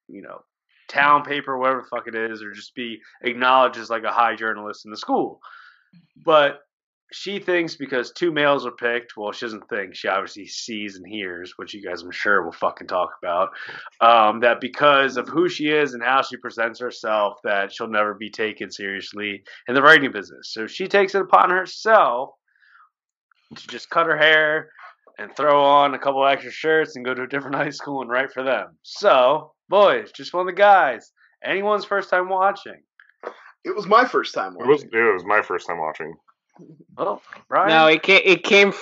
you know, town paper, whatever the fuck it is, or just be acknowledged as like a high journalist in the school. But she thinks because two males are picked, well, she doesn't think. She obviously sees and hears, which you guys, I'm sure, will fucking talk about. Um, that because of who she is and how she presents herself, that she'll never be taken seriously in the writing business. So she takes it upon herself to just cut her hair and throw on a couple extra shirts and go to a different high school and write for them. So, boys, just one of the guys. Anyone's first time watching. It was my first time It was, it was my first time watching. Well, Brian, No, it came it came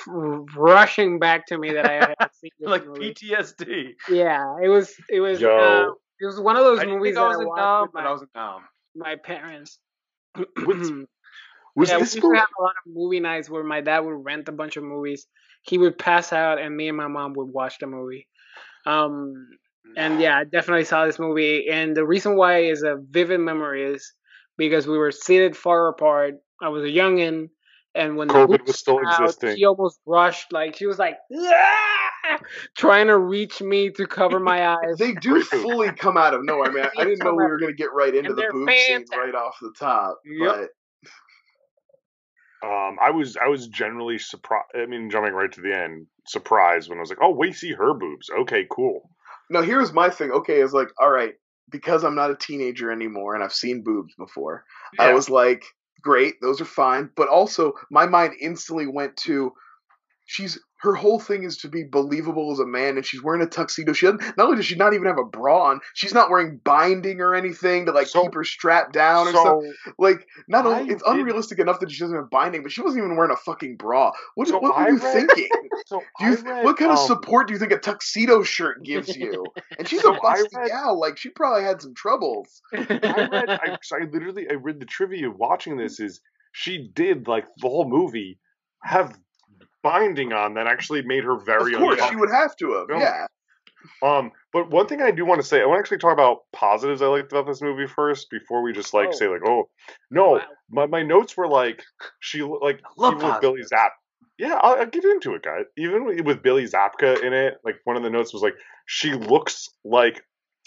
rushing back to me that I had seen this like movie. PTSD. Yeah, it was it was Yo. uh, it was one of those I didn't movies think I was I a watched nom, with but my, I was a nom. my parents. Was yeah, this we used to have a lot of movie nights where my dad would rent a bunch of movies. He would pass out, and me and my mom would watch the movie. Um, and yeah, I definitely saw this movie. And the reason why is a vivid memory is because we were seated far apart. I was a youngin, and when the COVID movie was still out, existing. she almost rushed. Like she was like, "Ah!" trying to reach me to cover my eyes. They do fully come out of nowhere. I mean, I, I didn't know we were going to get right into and the they're boob scene right off the top. Yep. But Um, I was I was generally surprised. I mean, jumping right to the end, surprised when I was like, "Oh, we see her boobs. Okay, cool." No, here's my thing. Okay, is like, all right, because I'm not a teenager anymore and I've seen boobs before. I was like, great, those are fine. But also, my mind instantly went to she's her whole thing is to be believable as a man, and she's wearing a tuxedo. She doesn't, not only does she not even have a bra on, she's not wearing binding or anything to like So- keep her strapped down or stuff. So Like, not only it's unrealistic enough that she doesn't have binding, but she wasn't even wearing a fucking bra. What, So what were you read- thinking? so you, read, what kind of um, support do you think a tuxedo shirt gives you? And she's a busty read- gal. Like she probably had some troubles. I read, I, I literally, I read the trivia watching this is she did like the whole movie have binding on that actually made her very of course, she would have to have. No. Yeah. Um, but one thing I do want to say, I want to actually talk about positives I liked about this movie first before we just like Oh. say like, oh no, Wow. my my notes were like she lo- like love even with Billy positives. Zap. Yeah, I'll, I'll get into it, guys. Even with- with Billy Zabka in it, like one of the notes was like she looks like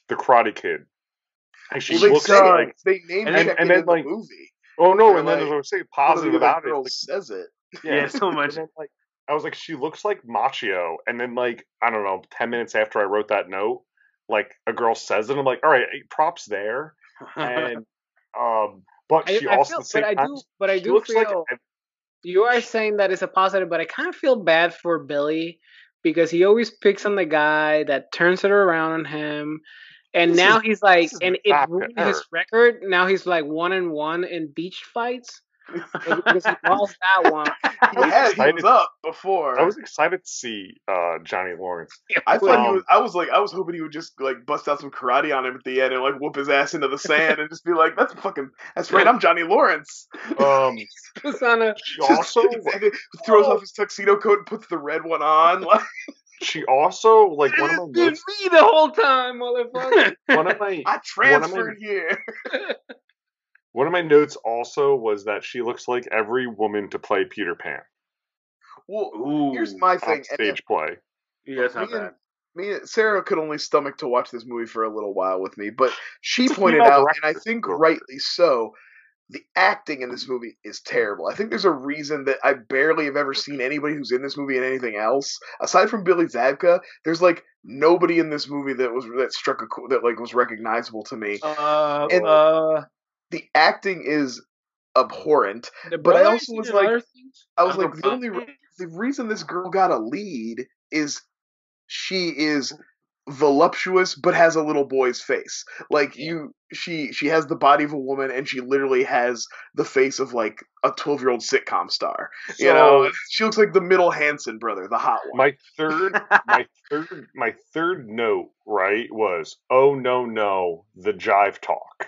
the Karate Kid. And she Well, looks say like it. They name and check then- and then, in the like, movie. oh no, they're and then like- as I was saying, positive about it, girls like, says it. Yeah, so much. and then, like I was like, she looks like Macchio, and then like I don't know, ten minutes after I wrote that note, like a girl says it, I'm like, all right, props there, and um, but I, she I also feel, but I time, do, but I do feel like you are saying that it's a positive, but I kind of feel bad for Billy because he always picks on the guy that turns it around on him, and This now is- he's like, and it ruined his record. Now he's like one and one in beach fights because he lost that one. He had he was up before. I was excited to see uh, Johnny Lawrence. I thought he Um, was. I was like, I was hoping he would just like bust out some karate on him at the end and like whoop his ass into the sand and just be like, "That's fucking. That's right. I'm Johnny Lawrence." Um, Puts on a she also throws Oh. off his tuxedo coat and puts the red one on. Like, she also like one of my It's been notes. me the whole time, motherfucker. One of my I transferred here. One of my notes also was that she looks like every woman to play Peter Pan Well, Ooh, here's my thing. stage play. yeah, that's not me and- bad. me and Sarah could only stomach to watch this movie for a little while with me, but she It's pointed female out, and I think rightly so, the acting in this movie is terrible. I think there's a reason that I barely have ever seen anybody who's in this movie in anything else aside from Billy Zabka. There's like nobody in this movie that was that struck a that like was recognizable to me. Uh, And- uh, The acting is abhorrent. The But I also was like- I was like, the only re- the reason this girl got a lead is she is voluptuous but has a little boy's face. Like you she she has the body of a woman and she literally has the face of like a 12-year-old sitcom star. you know, she looks like the middle Hanson brother, the hot one. My third, my third, my third note right was, oh no no, the jive talk,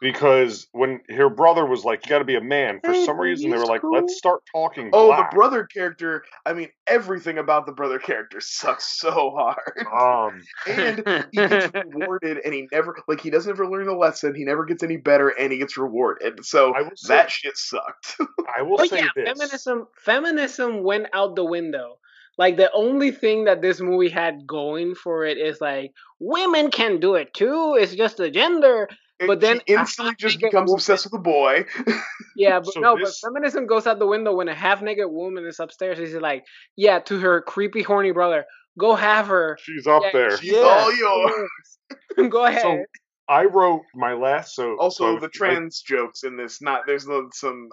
because when her brother was like, you got to be a man. For Hey, some reason, they he's were like, cool. let's start talking. Oh, black. the brother character. I mean, everything about the brother character sucks so hard. Um, and he gets rewarded and he never like he doesn't ever learn the lesson he never gets any better and he gets rewarded so I will say, that shit sucked I will But say yeah, this. feminism feminism went out the window. Like the only thing that this movie had going for it is like women can do it too. It's just a gender. But then she instantly just becomes woman- obsessed with a boy Yeah, but So no, this- but feminism goes out the window when a half naked woman is upstairs. She's like, yeah, to her creepy horny brother, go have her. She's up Yeah, there. she's all yours go ahead. So I wrote my last so also so the I- trans jokes in this not there's some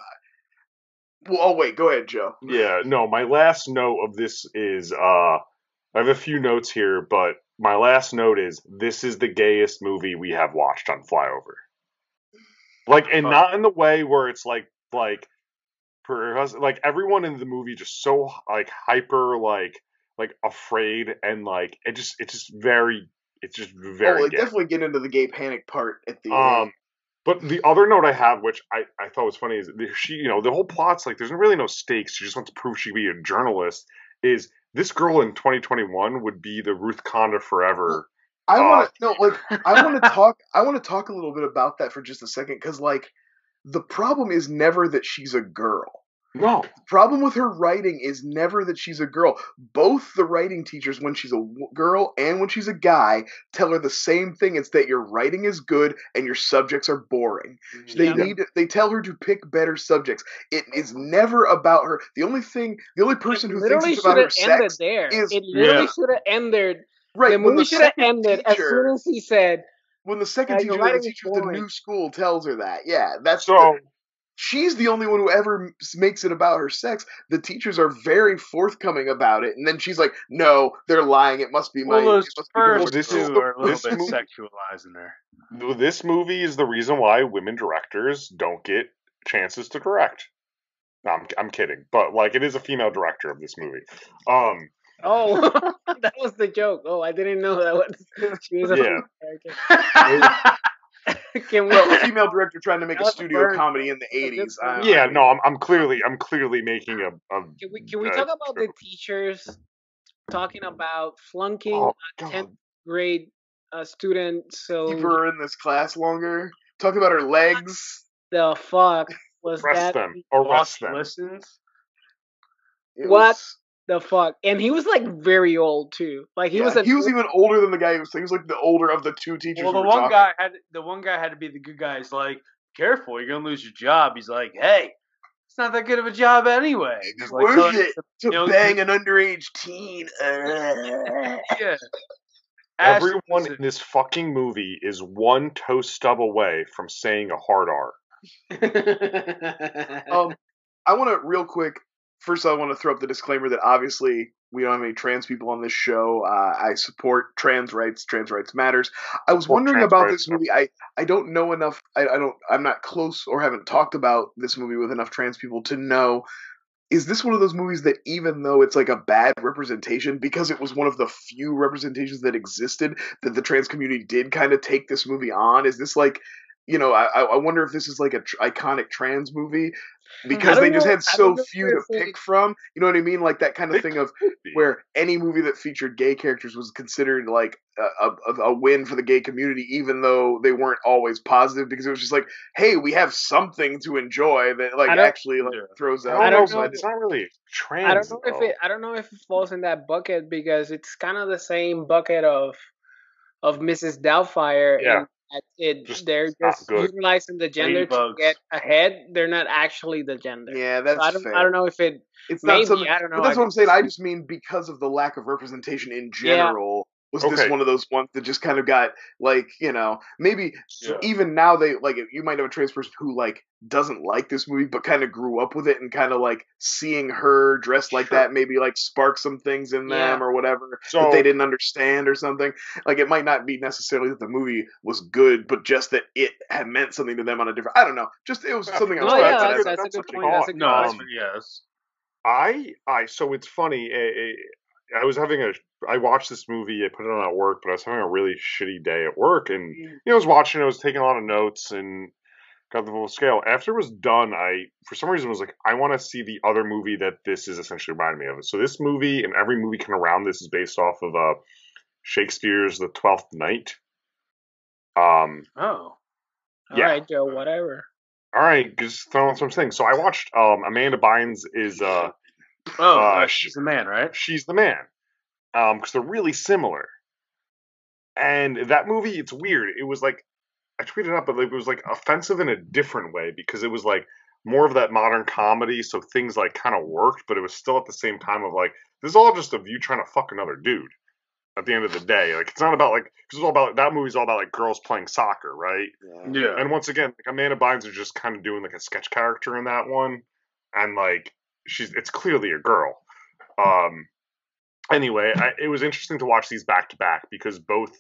well oh wait go ahead joe Yeah, no, my last note of this is uh I have a few notes here, but my last note is this is the gayest movie we have watched on Flyover. Like and not in the way where it's like like for her like everyone in the movie just so like hyper like like afraid and like it just it's just very it's just very oh like definitely get into the gay panic part at the Um, end but the other note I have, which I, I thought was funny, is she, you know, the whole plot's like there's really no stakes. She just wants to prove she can be a journalist. Is this girl in 2021 would be the Ruth Conda forever? i uh, want to no like i want to talk i want to talk a little bit about that for just a second because like the problem is never that she's a girl No, problem with her writing is never that she's a girl. Both the writing teachers, when she's a w- girl and when she's a guy, tell her the same thing. It's that your writing is good and your subjects are boring. Mm, they Yeah. need. They tell her to pick better subjects. It is never about her. The only thing, the only person it who thinks literally it's about should her have ended sex, there. is- it literally Yeah. should have ended. right? the when movie should have second ended as soon as he said, when the second Yeah, teacher, the teacher of the new school, tells her that. Yeah, that's so she's the only one who ever makes it about her sex. The teachers are very forthcoming about it, and then she's like, "No, they're lying. It must be my." Well, those it must be the first this two is the- are a little bit movie- sexualized in there. This movie is the reason why women directors don't get chances to direct. No, I'm, I'm kidding, but like it is a female director of this movie. Um, Oh, that was the joke. Oh, I didn't know that was. She was a Yeah. character. Can we? well, a female director trying to make a studio burn. comedy in the That's a good eighties. Uh, point. yeah, no, I'm, I'm clearly I'm clearly making a. a Can we? Can we uh, talk about the teachers talking about flunking oh, a tenth grade uh, student? So keep her in this class longer. Talk about her legs. the fuck was arrest that? them, arrest them. listens. It What? was- The fuck? And he was like very old too. Like he yeah, was. A, he was even older than the guy. He was, he was like the older of the two teachers. Well, who the were one talking. guy had the one guy had to be the good guy. He's like, "Careful, you're gonna lose your job." He's like, "Hey, it's not that good of a job anyway." Just like Worth telling- it to you know, bang an underage teen. Yeah. Everyone was in this fucking movie is one toe stub away from saying a hard R. a- um, I want to real quick. First, I want to throw up the disclaimer that obviously we don't have any trans people on this show. Uh, I support trans rights. Trans rights matters. I was wondering about this movie. I I don't know enough. I, I don't. I'm not close or haven't talked about this movie with enough trans people to know. Is this one of those movies that even though it's like a bad representation because it was one of the few representations that existed that the trans community did kind of take this movie on? Is this like you know, I, I wonder if this is like a tr- iconic trans movie because don't they just had so few to if it- pick from. You know what I mean? Like that kind of thing of where any movie that featured gay characters was considered like a, a, a win for the gay community, even though they weren't always positive. Because it was just like, hey, we have something to enjoy that like actually like Yeah. throws out. I don't know. I It's didn't- really trans. I don't know if it. I don't know if it falls in that bucket because it's kind of the same bucket of of Mrs. Doubtfire. Yeah. and that it Just they're just utilizing the gender to get ahead. They're not actually the gender. yeah, So that's I don't. fair. I don't know if it. It's Maybe not something. I don't know. But that's I what I'm saying. I just mean because of the lack of representation in Yeah. general. Was this one of those ones that just kind of got like you know maybe Yeah. even now they like you might have a trans person who like doesn't like this movie but kind of grew up with it and kind of like seeing her dressed like Sure. that maybe like spark some things in them Yeah. or whatever So that they didn't understand or something like it might not be necessarily that the movie was good but just that it had meant something to them on a different i don't know just it was Yeah. something i was No, trying yeah, to that's, that's, that's a good point. That's a good no, point. that's, yes. I I so it's funny. eh, eh, I was having a I watched this movie. I put it on at work, but I was having a really shitty day at work, and you know I was watching. I was taking a lot of notes and got the full scale. After it was done, I for some reason was like, I want to see the other movie that this is essentially reminding me of. So this movie and every movie kind of around this is based off of uh, Shakespeare's The Twelfth Night. Um. Oh. All Yeah. right, Joe. Whatever. All right, just throwing some things. So I watched um Amanda Bynes is uh Oh, Uh, uh, she's the man, right? she's the man um because they're really similar. And that movie it's weird. It was like i tweeted up but it was like offensive in a different way because it was like more of that modern comedy so things like kind of worked but it was still at the same time of like this is all just of you trying to fuck another dude at the end of the day. Like it's not about like 'cause it's all about that movie's all about like girls playing soccer right? Yeah. and once again, like Amanda Bynes is just kind of doing like a sketch character in that one, and like she's it's clearly a girl. Um, anyway, I, it was interesting to watch these back to back because both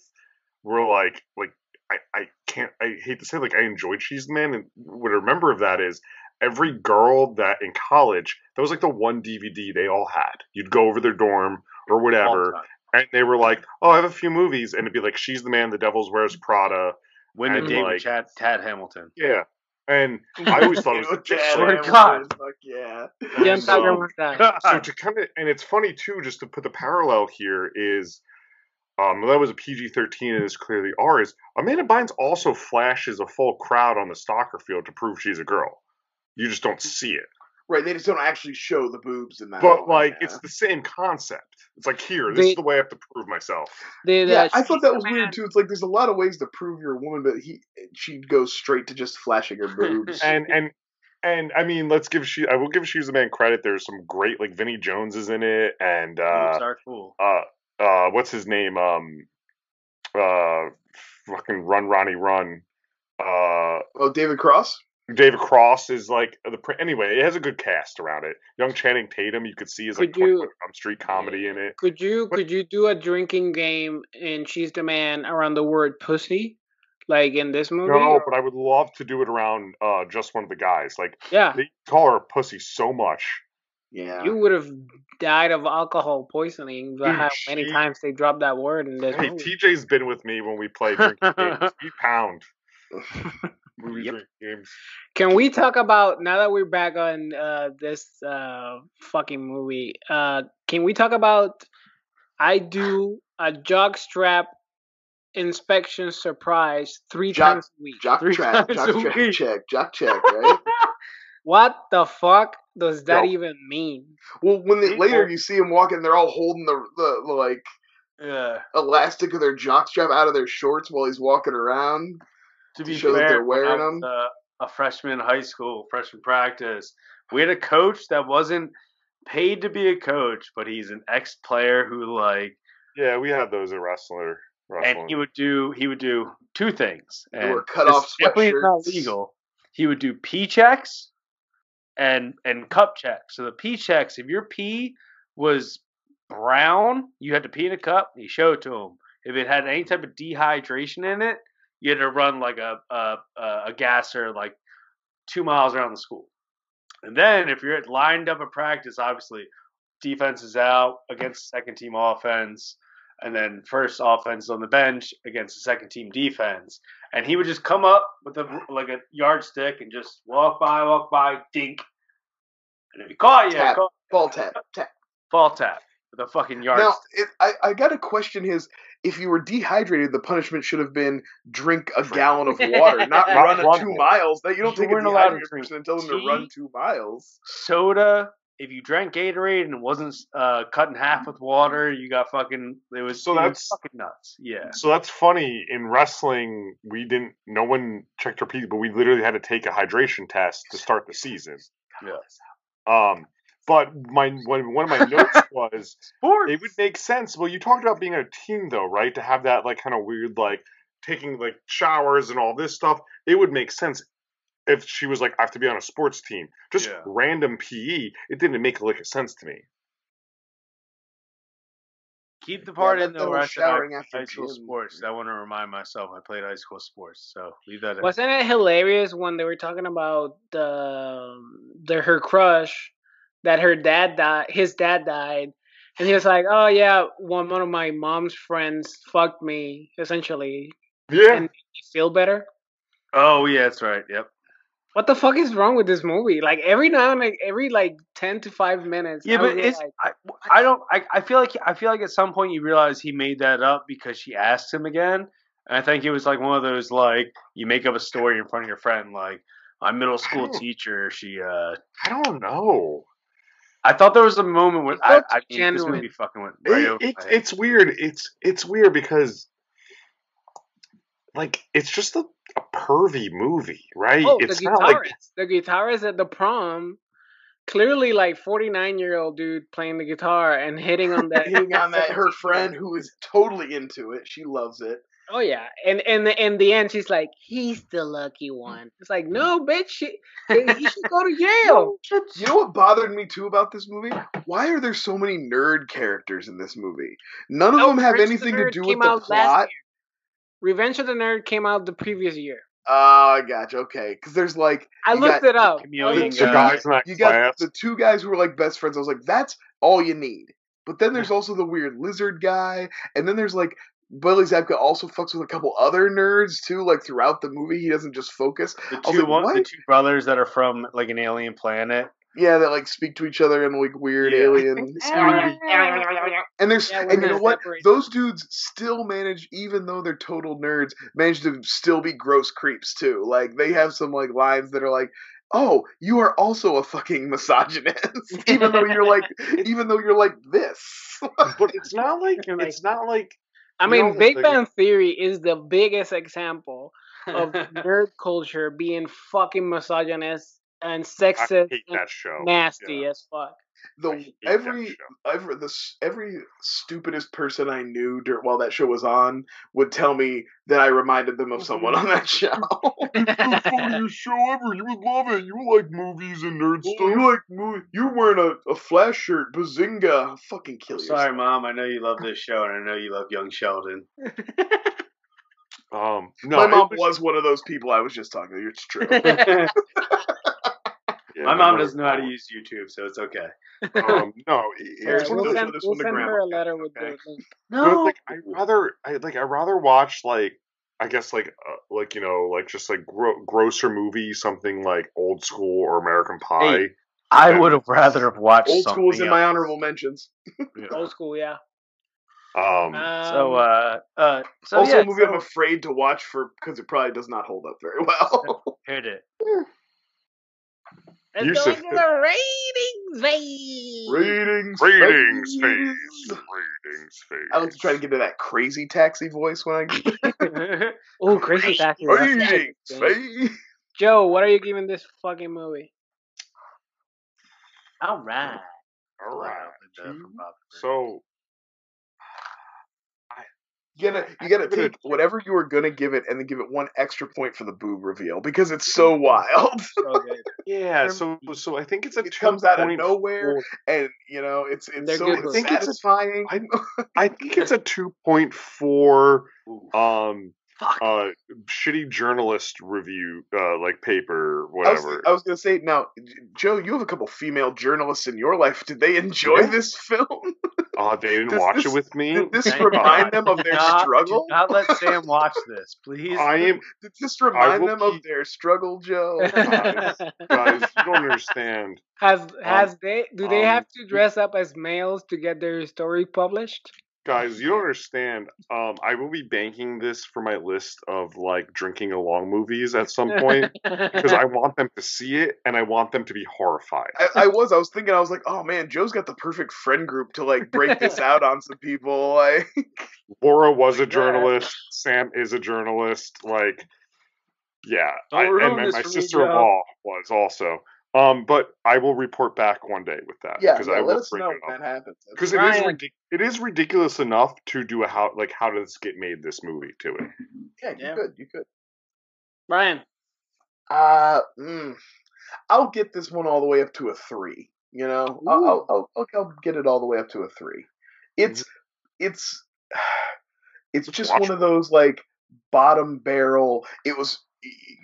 were like like I I can't I hate to say like I enjoyed She's the Man, and what I remember of that is every girl that in college that was like the one DVD they all had. You'd go over their dorm or whatever, and they were like, "Oh, I have a few movies," and it'd be like, "She's the Man," "The Devil's Wears Prada." "When and, David like- Chad, Tad Hamilton. Yeah. And I always thought it was You know, just Chad swear to God. fuck yeah Yeah, I'm So- talking about that. so to kind of and it's funny too just to put the parallel here is um that was a PG-13 and is clearly R is Amanda Bynes also flashes a full crowd on the stalker field to prove she's a girl. You just don't see it. Right they just don't actually show the boobs in that But one, like yeah. it's the same concept. It's like here, this They- is the way I have to prove myself. Did, yeah, uh, I thought that was Man- weird too. It's like there's a lot of ways to prove you're a woman, but he she goes straight to just flashing her boobs. And and and I mean, let's give she I will give She's the Man credit. There's some great like Vinnie Jones is in it and uh Boobs are cool. uh uh what's his name um uh fucking run ronnie run uh oh, David Cross. David Cross is like the anyway. It has a good cast around it. Young Channing Tatum, you could see is like you- 21 Street comedy in it. Could you What- could you do a drinking game in She's the Man around the word pussy, like in this movie? No, but I would love to do it around uh, just one of the guys. Like yeah, they call her pussy so much. Yeah. you would have died of alcohol poisoning. Dude, how many times they dropped that word in this Hey, movie? TJ's been with me when we play drinking games. We pound movie Yep. games. Can we talk about now that we're back on uh, this uh, fucking movie? Uh, can we talk about I do a jock strap inspection surprise three Jock- times a week? Jock jock week. check, jock check, right? What the fuck does that Yo. even mean? well, when they, later you see them walking, they're all holding the, the the like Yeah. elastic of their jock strap out of their shorts while he's walking around. To be fair, they're when I wearing was, uh, a freshman in high school, freshman practice, we had a coach that wasn't paid to be a coach, but he's an ex-player who like, Yeah, we had those at wrestler. Wrestling. and he would do he would do two things. They And were cut off definitely not legal. He would do P checks and and cup checks. So the P checks, if your P was brown, you had to pee in a cup. You show it to him. If it had any type of dehydration in it, you had to run like a a, a, a gasser like two miles around the school. And then if you're lined up at practice, obviously defense is out against second team offense, and then first offense on the bench against the second team defense. And he would just come up with a like a yardstick and just walk by, walk by, dink. And if he caught you, Tap. Ball tap, tap. fall tap with a fucking Now, it, I I got to question his. If you were dehydrated, the punishment should have been drink a gallon of water, not Not run a two miles. That you don't You take a weren't allowed to dehydrated drink person and tell them to run two miles. Soda. If you drank Gatorade and it wasn't uh, cut in half with water, you got fucking. It was So it was that's- fucking nuts. Yeah. So that's funny. In wrestling, we didn't. No one checked our pee, but we literally had to take a hydration test to start the season. Um, but my one one of my notes was Sports. it would make sense. Well, you talked about being a team though, right? To have that like kind of weird like taking like showers and all this stuff. It would make sense if she was like, I have to be on a sports team. Just Yeah. random PE. It didn't make a lick of sense to me. Keep the part Yeah, in that- the that rest was of high school gym. sports. I want to remind myself I played high school sports, so leave that. Wasn't it hilarious when they were talking about the um, the her crush that her dad died, his dad died, and he was like, "Oh yeah, one one of my mom's friends fucked me essentially Yeah. and made feel better." Oh yeah, that's right. Yep. What the fuck is wrong with this movie? Like every now and like every like ten to five minutes. Yeah, I but it's like, I, I don't I, I feel like I feel like at some point you realize he made that up because she asked him again. And I think it was like one of those like you make up a story in front of your friend like my middle school teacher she uh I don't know. I thought there was a moment where I, felt I mean, be fucking went right It- over it's my head. it's weird. It's it's weird because like it's just a, a pervy movie, right? oh, it's the not guitarist, like the guitarist at the prom, clearly like forty nine year old dude playing the guitar and hitting on that. Hitting on that, her friend who is totally into it. She loves it. Oh yeah, and and in the end, she's like, "He's the lucky mm. one." It's like, no, bitch, she, he should go to jail. You know what bothered me too about this movie? Why are there so many nerd characters in this movie? None of Oh, them have Revenge of the anything to do with the plot. Revenge of the Nerd came out the previous year. Oh, I gotcha. Okay, because there's like I looked it up. chameleon the it guy. up. guys you got class. the two guys who were like best friends. I was like, that's all you need. But then there's also the weird lizard guy, and then there's like Billy Zabka also fucks with a couple other nerds too. Like throughout the movie, he doesn't just focus. The two like, one, the two brothers that are from like an alien planet. Yeah, that like speak to each other in like weird Yeah. alien. And there's Yeah, we're and you know what? separate Those dudes still manage, even though they're total nerds, manage to still be gross creeps too. Like they have some like lines that are like, "Oh, you are also a fucking misogynist," even though you're like, even though you're like this. but it's not like like- it's not like I mean, Big Bang Theory is the biggest example of nerd culture being fucking misogynist and I sexist hate and that show. nasty Yeah. as fuck. I The every show. every the every stupidest person I knew during, while that show was on would tell me that I reminded them of someone on that show. The funniest show ever. You would love it. You like movies and nerd stuff. you like movie? You're wearing a, a flash shirt, bazinga! Fucking kill yourself. Sorry, mom. I know you love this show, and I know you love Young Sheldon. Um, no, My it mom was one of those people I was just talking to. It's true. My mom doesn't know how to use YouTube, so it's okay. Um, no, it's we'll one of send, this we'll send her a letter with okay? the link. but like I rather, I like I rather watch like I guess like uh, like you know like just like gro- grosser movie, something like Old School or American Pie. I would have rather have watched Old school is in something my honorable mentions. Old school, yeah. Um, So, Um, uh, uh, so also, yeah, a movie so- I'm afraid to watch for because it probably does not hold up very well. Heard it. let's you go said- into the ratings phase. ratings, ratings phase. phase, ratings phase. I like to try to get to that crazy taxi voice when I get Oh, crazy taxi. that's ratings phase. Joe, what are you giving this fucking movie? All right. All right. Linda from Bob Burger. So You gotta, you gotta give it a take whatever you were gonna give it, and then give it one extra point for the boob reveal because it's so wild. Good. yeah, so so I think it's a it comes out of 2.4 nowhere, and you know it's it's so it's I think it's a- satisfying. I think it's a two point four um fuck. uh shitty journalist review uh like paper I was, whatever. I was gonna say now, Joe, you have a couple female journalists in your life. Did they enjoy Yeah. this film? Oh, they didn't Does watch this- it with me. Did this Thank remind God. them of their not- struggle? Do not let Sam watch this, please. I am Did this remind will them of their struggle, Joe? guys, guys, you don't understand. has has they do they um, have to dress up as males to get their story published? Guys, you don't understand. Um, I will be banking this for my list of like drinking along movies at some point because I want them to see it and I want them to be horrified. I, I was. I was thinking. I was like, oh man, Joe's got the perfect friend group to like break this out on some people. Like, Laura was a Like that. journalist. Sam is a journalist. Like, yeah, I, and, and my sister-in-law was also. Um, but I will report back one day with that yeah, because yeah I let will us bring know it up that happens. because it is Ryan. ridic- it is ridiculous enough to do a how like how does this get made this movie to it. yeah, you Yeah. could, you could. Brian, Uh, mm, I'll get this one all the way up to a three. You know, I'll, I'll, I'll, I'll, I'll get it all the way up to a three. It's, it's, it's just watch one of those like bottom barrel. It was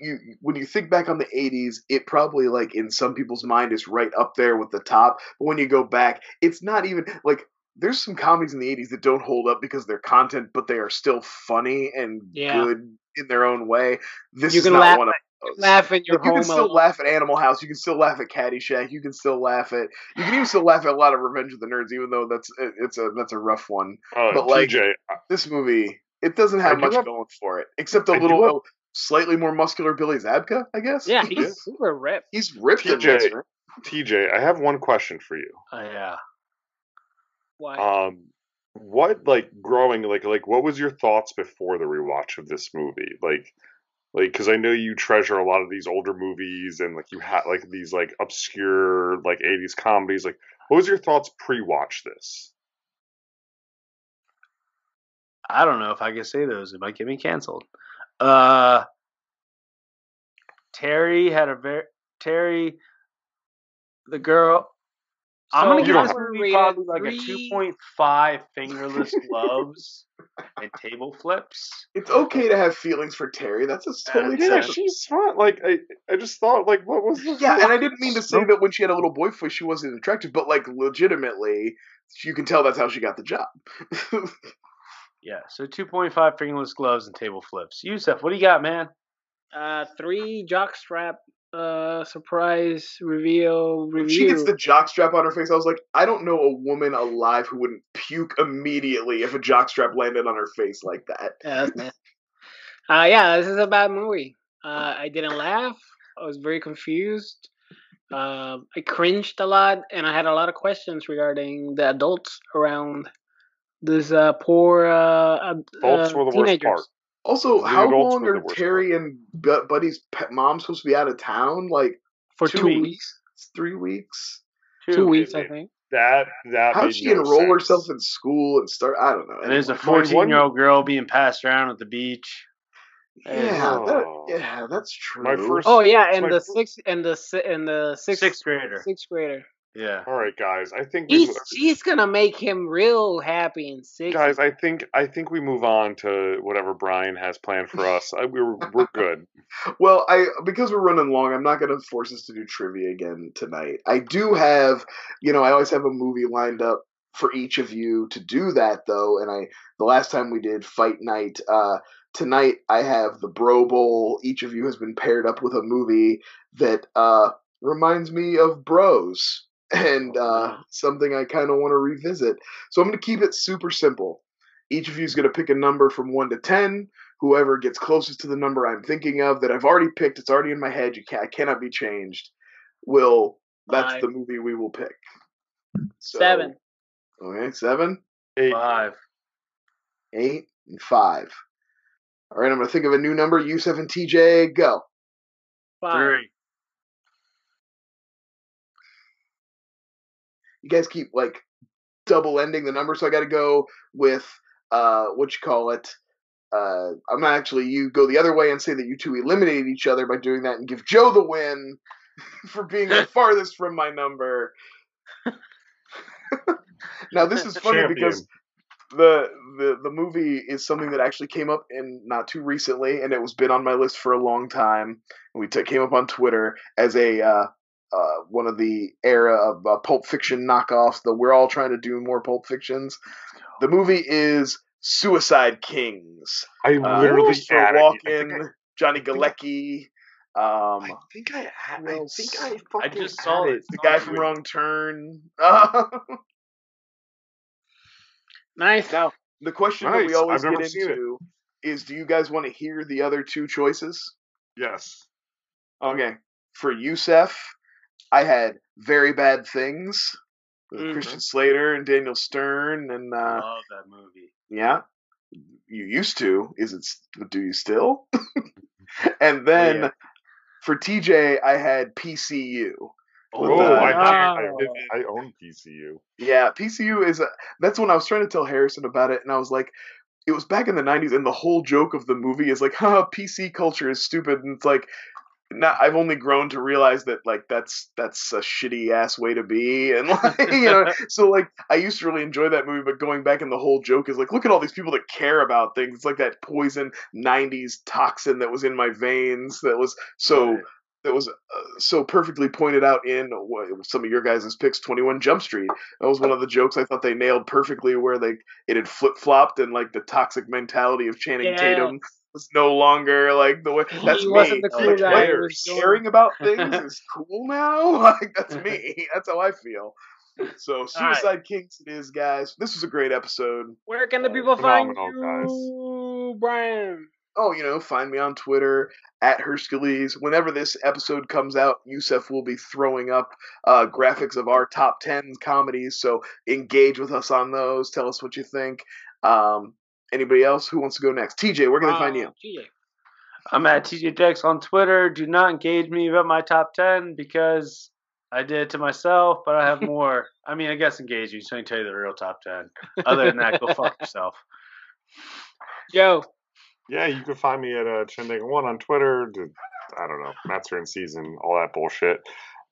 you when you think back on the 80s it probably like in some people's mind is right up there with the top but when you go back it's not even like there's some comedies in the 80s that don't hold up because they're content but they are still funny and Yeah. good in their own way this You is can not laugh one of those laugh in your like, you can still alone. laugh at Animal House. You can still laugh at Caddyshack. You can still laugh at. You can even still laugh at a lot of Revenge of the Nerds, even though that's it's a that's a rough one. Uh, But, like, TJ, This movie, it doesn't have much have- going for it, except a I do little have- slightly more muscular Billy Zabka, I guess. Yeah, he's super ripped. he's ripped TJ. TJ, I have one question for you. Oh, yeah. Why? Um, what like growing like like what was your thoughts before the rewatch of this movie? Like, like because I know you treasure a lot of these older movies and like you had like these like obscure like '80s comedies. Like, what was your thoughts pre-watch this? I don't know if I can say those. It might get me canceled. Uh, Terry had a very Terry, the girl. I'm gonna give don't- this movie probably like three- a two point five fingerless gloves and table flips. It's okay to have feelings for Terry. That's a totally Yeah, Yeah, acceptable. she's fun. Like I, I just thought like what was the Yeah, and I didn't mean to say that when she had a little boy voice she wasn't attractive, but like legitimately, you can tell that's how she got the job. Yeah, so two point five fingerless gloves and table flips. Jusef, what do you got, man? Uh, three jockstrap uh surprise reveal When she gets the jockstrap on her face, I was like, I don't know a woman alive who wouldn't puke immediately if a jockstrap landed on her face like that. Yeah, that's nasty. Uh, yeah, this is a bad movie. Uh, I didn't laugh. I was very confused. Um, I cringed a lot, and I had a lot of questions regarding the adults around this uh, poor uh, ad- uh, were the worst teenagers. part. Also, The how long are worst Terry and Bu- Buddy's pet mom supposed to be out of town? Like for Two two, weeks. weeks. Three weeks. Two weeks, I think. That that How'd she no enroll sense. herself in school and start? I don't know. And there's a 14 year old girl being passed around at the beach. yeah, that, yeah, that's true. My first- Oh yeah, and the fir- sixth and the si- and the sixth Sixth grader. sixth grader. Yeah. All right, guys. I think we, He's she's gonna make him real happy and six. guys. I think I think we move on to whatever Brian has planned for us. I, we're we're good. Well, I because we're running long, I'm not going to force us to do trivia again tonight. I do have, you know, I always have a movie lined up for each of you to do that though. And I, the last time we did Fight Night, uh, tonight I have the Bro Bowl. Each of you has been paired up with a movie that uh, reminds me of Bros and uh, something I kind of want to revisit. So I'm going to keep it super simple. Each of you is going to pick a number from one to ten whoever gets closest to the number I'm thinking of that I've already picked, it's already in my head, you can't, cannot be changed, will that's Five. the movie we will pick. So, Seven. Okay, seven, Eight. Five. eight, and five. All right, I'm going to think of a new number. Jusef and TJ, go. Five. Three. You guys keep like double ending the number, so I got to go with uh, what you call it. Uh, I'm not actually. You go the other way and say that you two eliminated each other by doing that, and give Joe the win for being the farthest from my number. now this is funny Champion. because the the the movie is something that actually came up in not too recently, and it was been on my list for a long time. And we took came up on Twitter as a uh, uh, one of the era of uh, Pulp Fiction knockoffs. The we're all trying to do more Pulp Fictions. The movie is Suicide Kings. I Uh, literally Christopher added. I think Walken, Johnny Galecki, um, I, I think I, had- I think? I fucking just saw added it. the guy from Wrong Turn. Uh, Nice. now, the question that we always I've get into is: Do you guys want to hear the other two choices? Yes. Okay, for Jusef, I had very bad things with Mhm. Christian Slater and Daniel Stern, and uh, Love that movie. yeah, you used to. Is it? Do you still? and then Yeah. for TJ, I had PCU. Oh, With, uh, I, I, Oh. I, I own PCU. Yeah, PCU is. A, that's when I was trying to tell Harrison about it, and I was like, it was back in the '90s, and the whole joke of the movie is like, "Huh, PC culture is stupid," and it's like. Now, I've only grown to realize that like that's that's a shitty ass way to be, and like you know, so like I used to really enjoy that movie, but going back and the whole joke is like, look at all these people that care about things. It's like that poison '90s toxin that was in my veins that was so Right. that was uh, so perfectly pointed out in some of your guys' picks 21 jump street that was one of the jokes i thought they nailed perfectly where they it had flip-flopped and like the toxic mentality of channing Yeah. tatum was no longer like the way that's he me wasn't the cool Like, guy. what? who was doing- caring about things is cool now like that's me that's how i feel so suicide kings it is guys this was a great episode Where can the Oh, people find phenomenal, guys. you, Brian? oh, you know, find me on Twitter at Hurstcules. Whenever this episode comes out, Jusef will be throwing up uh, graphics of our top 10 comedies. So engage with us on those. Tell us what you think. Um, anybody else who wants to go next? TJ, where can they find you? Uh, TJ. I'm at TJ Dex on Twitter. Do not engage me about my top 10 because I did it to myself, but I have more. I mean, I guess engage me so I can tell you the real top 10. Other than that, go fuck yourself. Joe. Yeah, you can find me at uh, Chendango1 on Twitter. I don't know, Master in season, all that bullshit.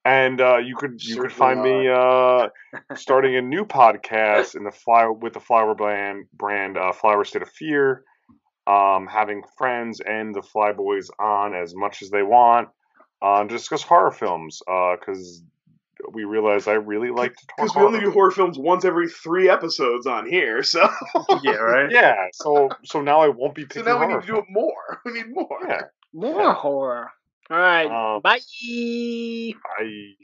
And uh, you could you could Certainly find me uh, starting a new podcast in the flower with the flower brand brand uh, Flyover State of Fear. Um, having friends and the Flyboys on as much as they want uh, to discuss horror films because we realize I really like to talk. Because we only do horror films once every three episodes on here. So, Yeah, right? Yeah, so so now I won't be so picking now we need to do it more. We need more. Yeah, More horror. All right. Um, Bye. I